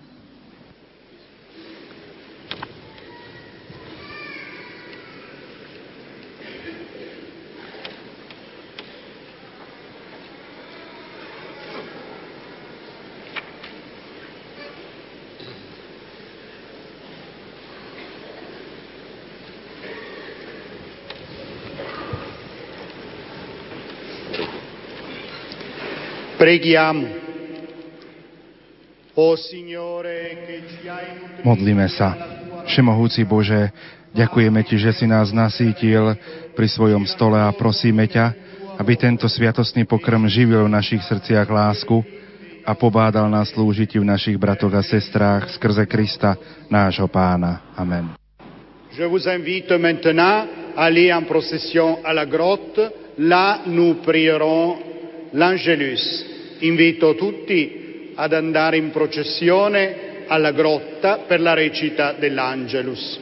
Preghiamo. Modlíme sa. Všemohúci Bože, ďakujeme Ti, že si nás nasítil pri svojom stole a prosíme ťa, aby tento sviatostný pokrm živil v našich srdciach lásku a pobádal nás slúžiť v našich bratoch a sestrách skrze Krista, nášho pána. Amen. Je vous invite maintenant à aller en procession à la grotte. Là, nous prierons l'Angelus. Invito tutti ad andare in processione alla grotta per la recita dell'Angelus.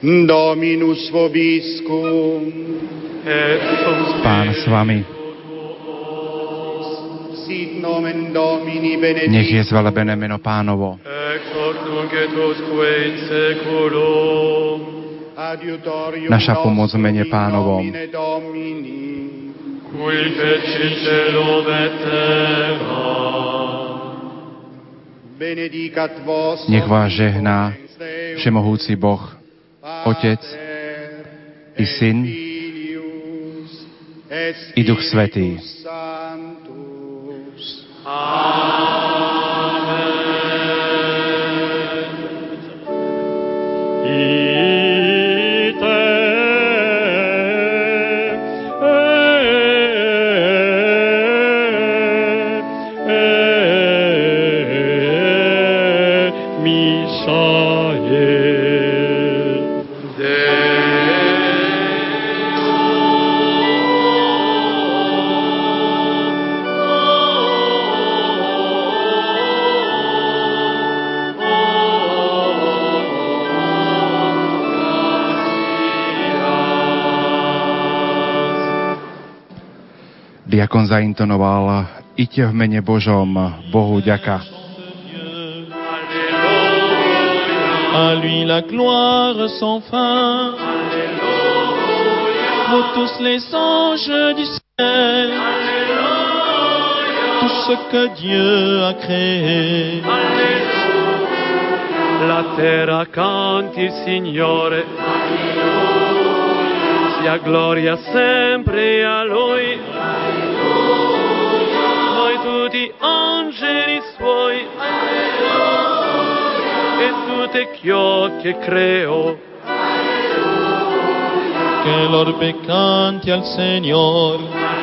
Dominus vobiscum. Pán s vami. Nech je zvelebené meno pánovo. Naša pomoc v mene pánovom. Qui feci celum et terra. Benedicat vos Nech vás žehná Všemohúci Boh, Otec i Syn i Duch Svetý. Amen. Diakon zaintonoval Ite v mene Božom, Bohu ďaka. À lui la gloire sans fin. Pour tous les anges du ciel. Tout ce que Dieu a créé. La terra canti il Signore, sia gloria sempre a Lui. angeli suoi. Alleluia. E tutte chiocche creo. Alleluia. Che l'orbe canti al Signore.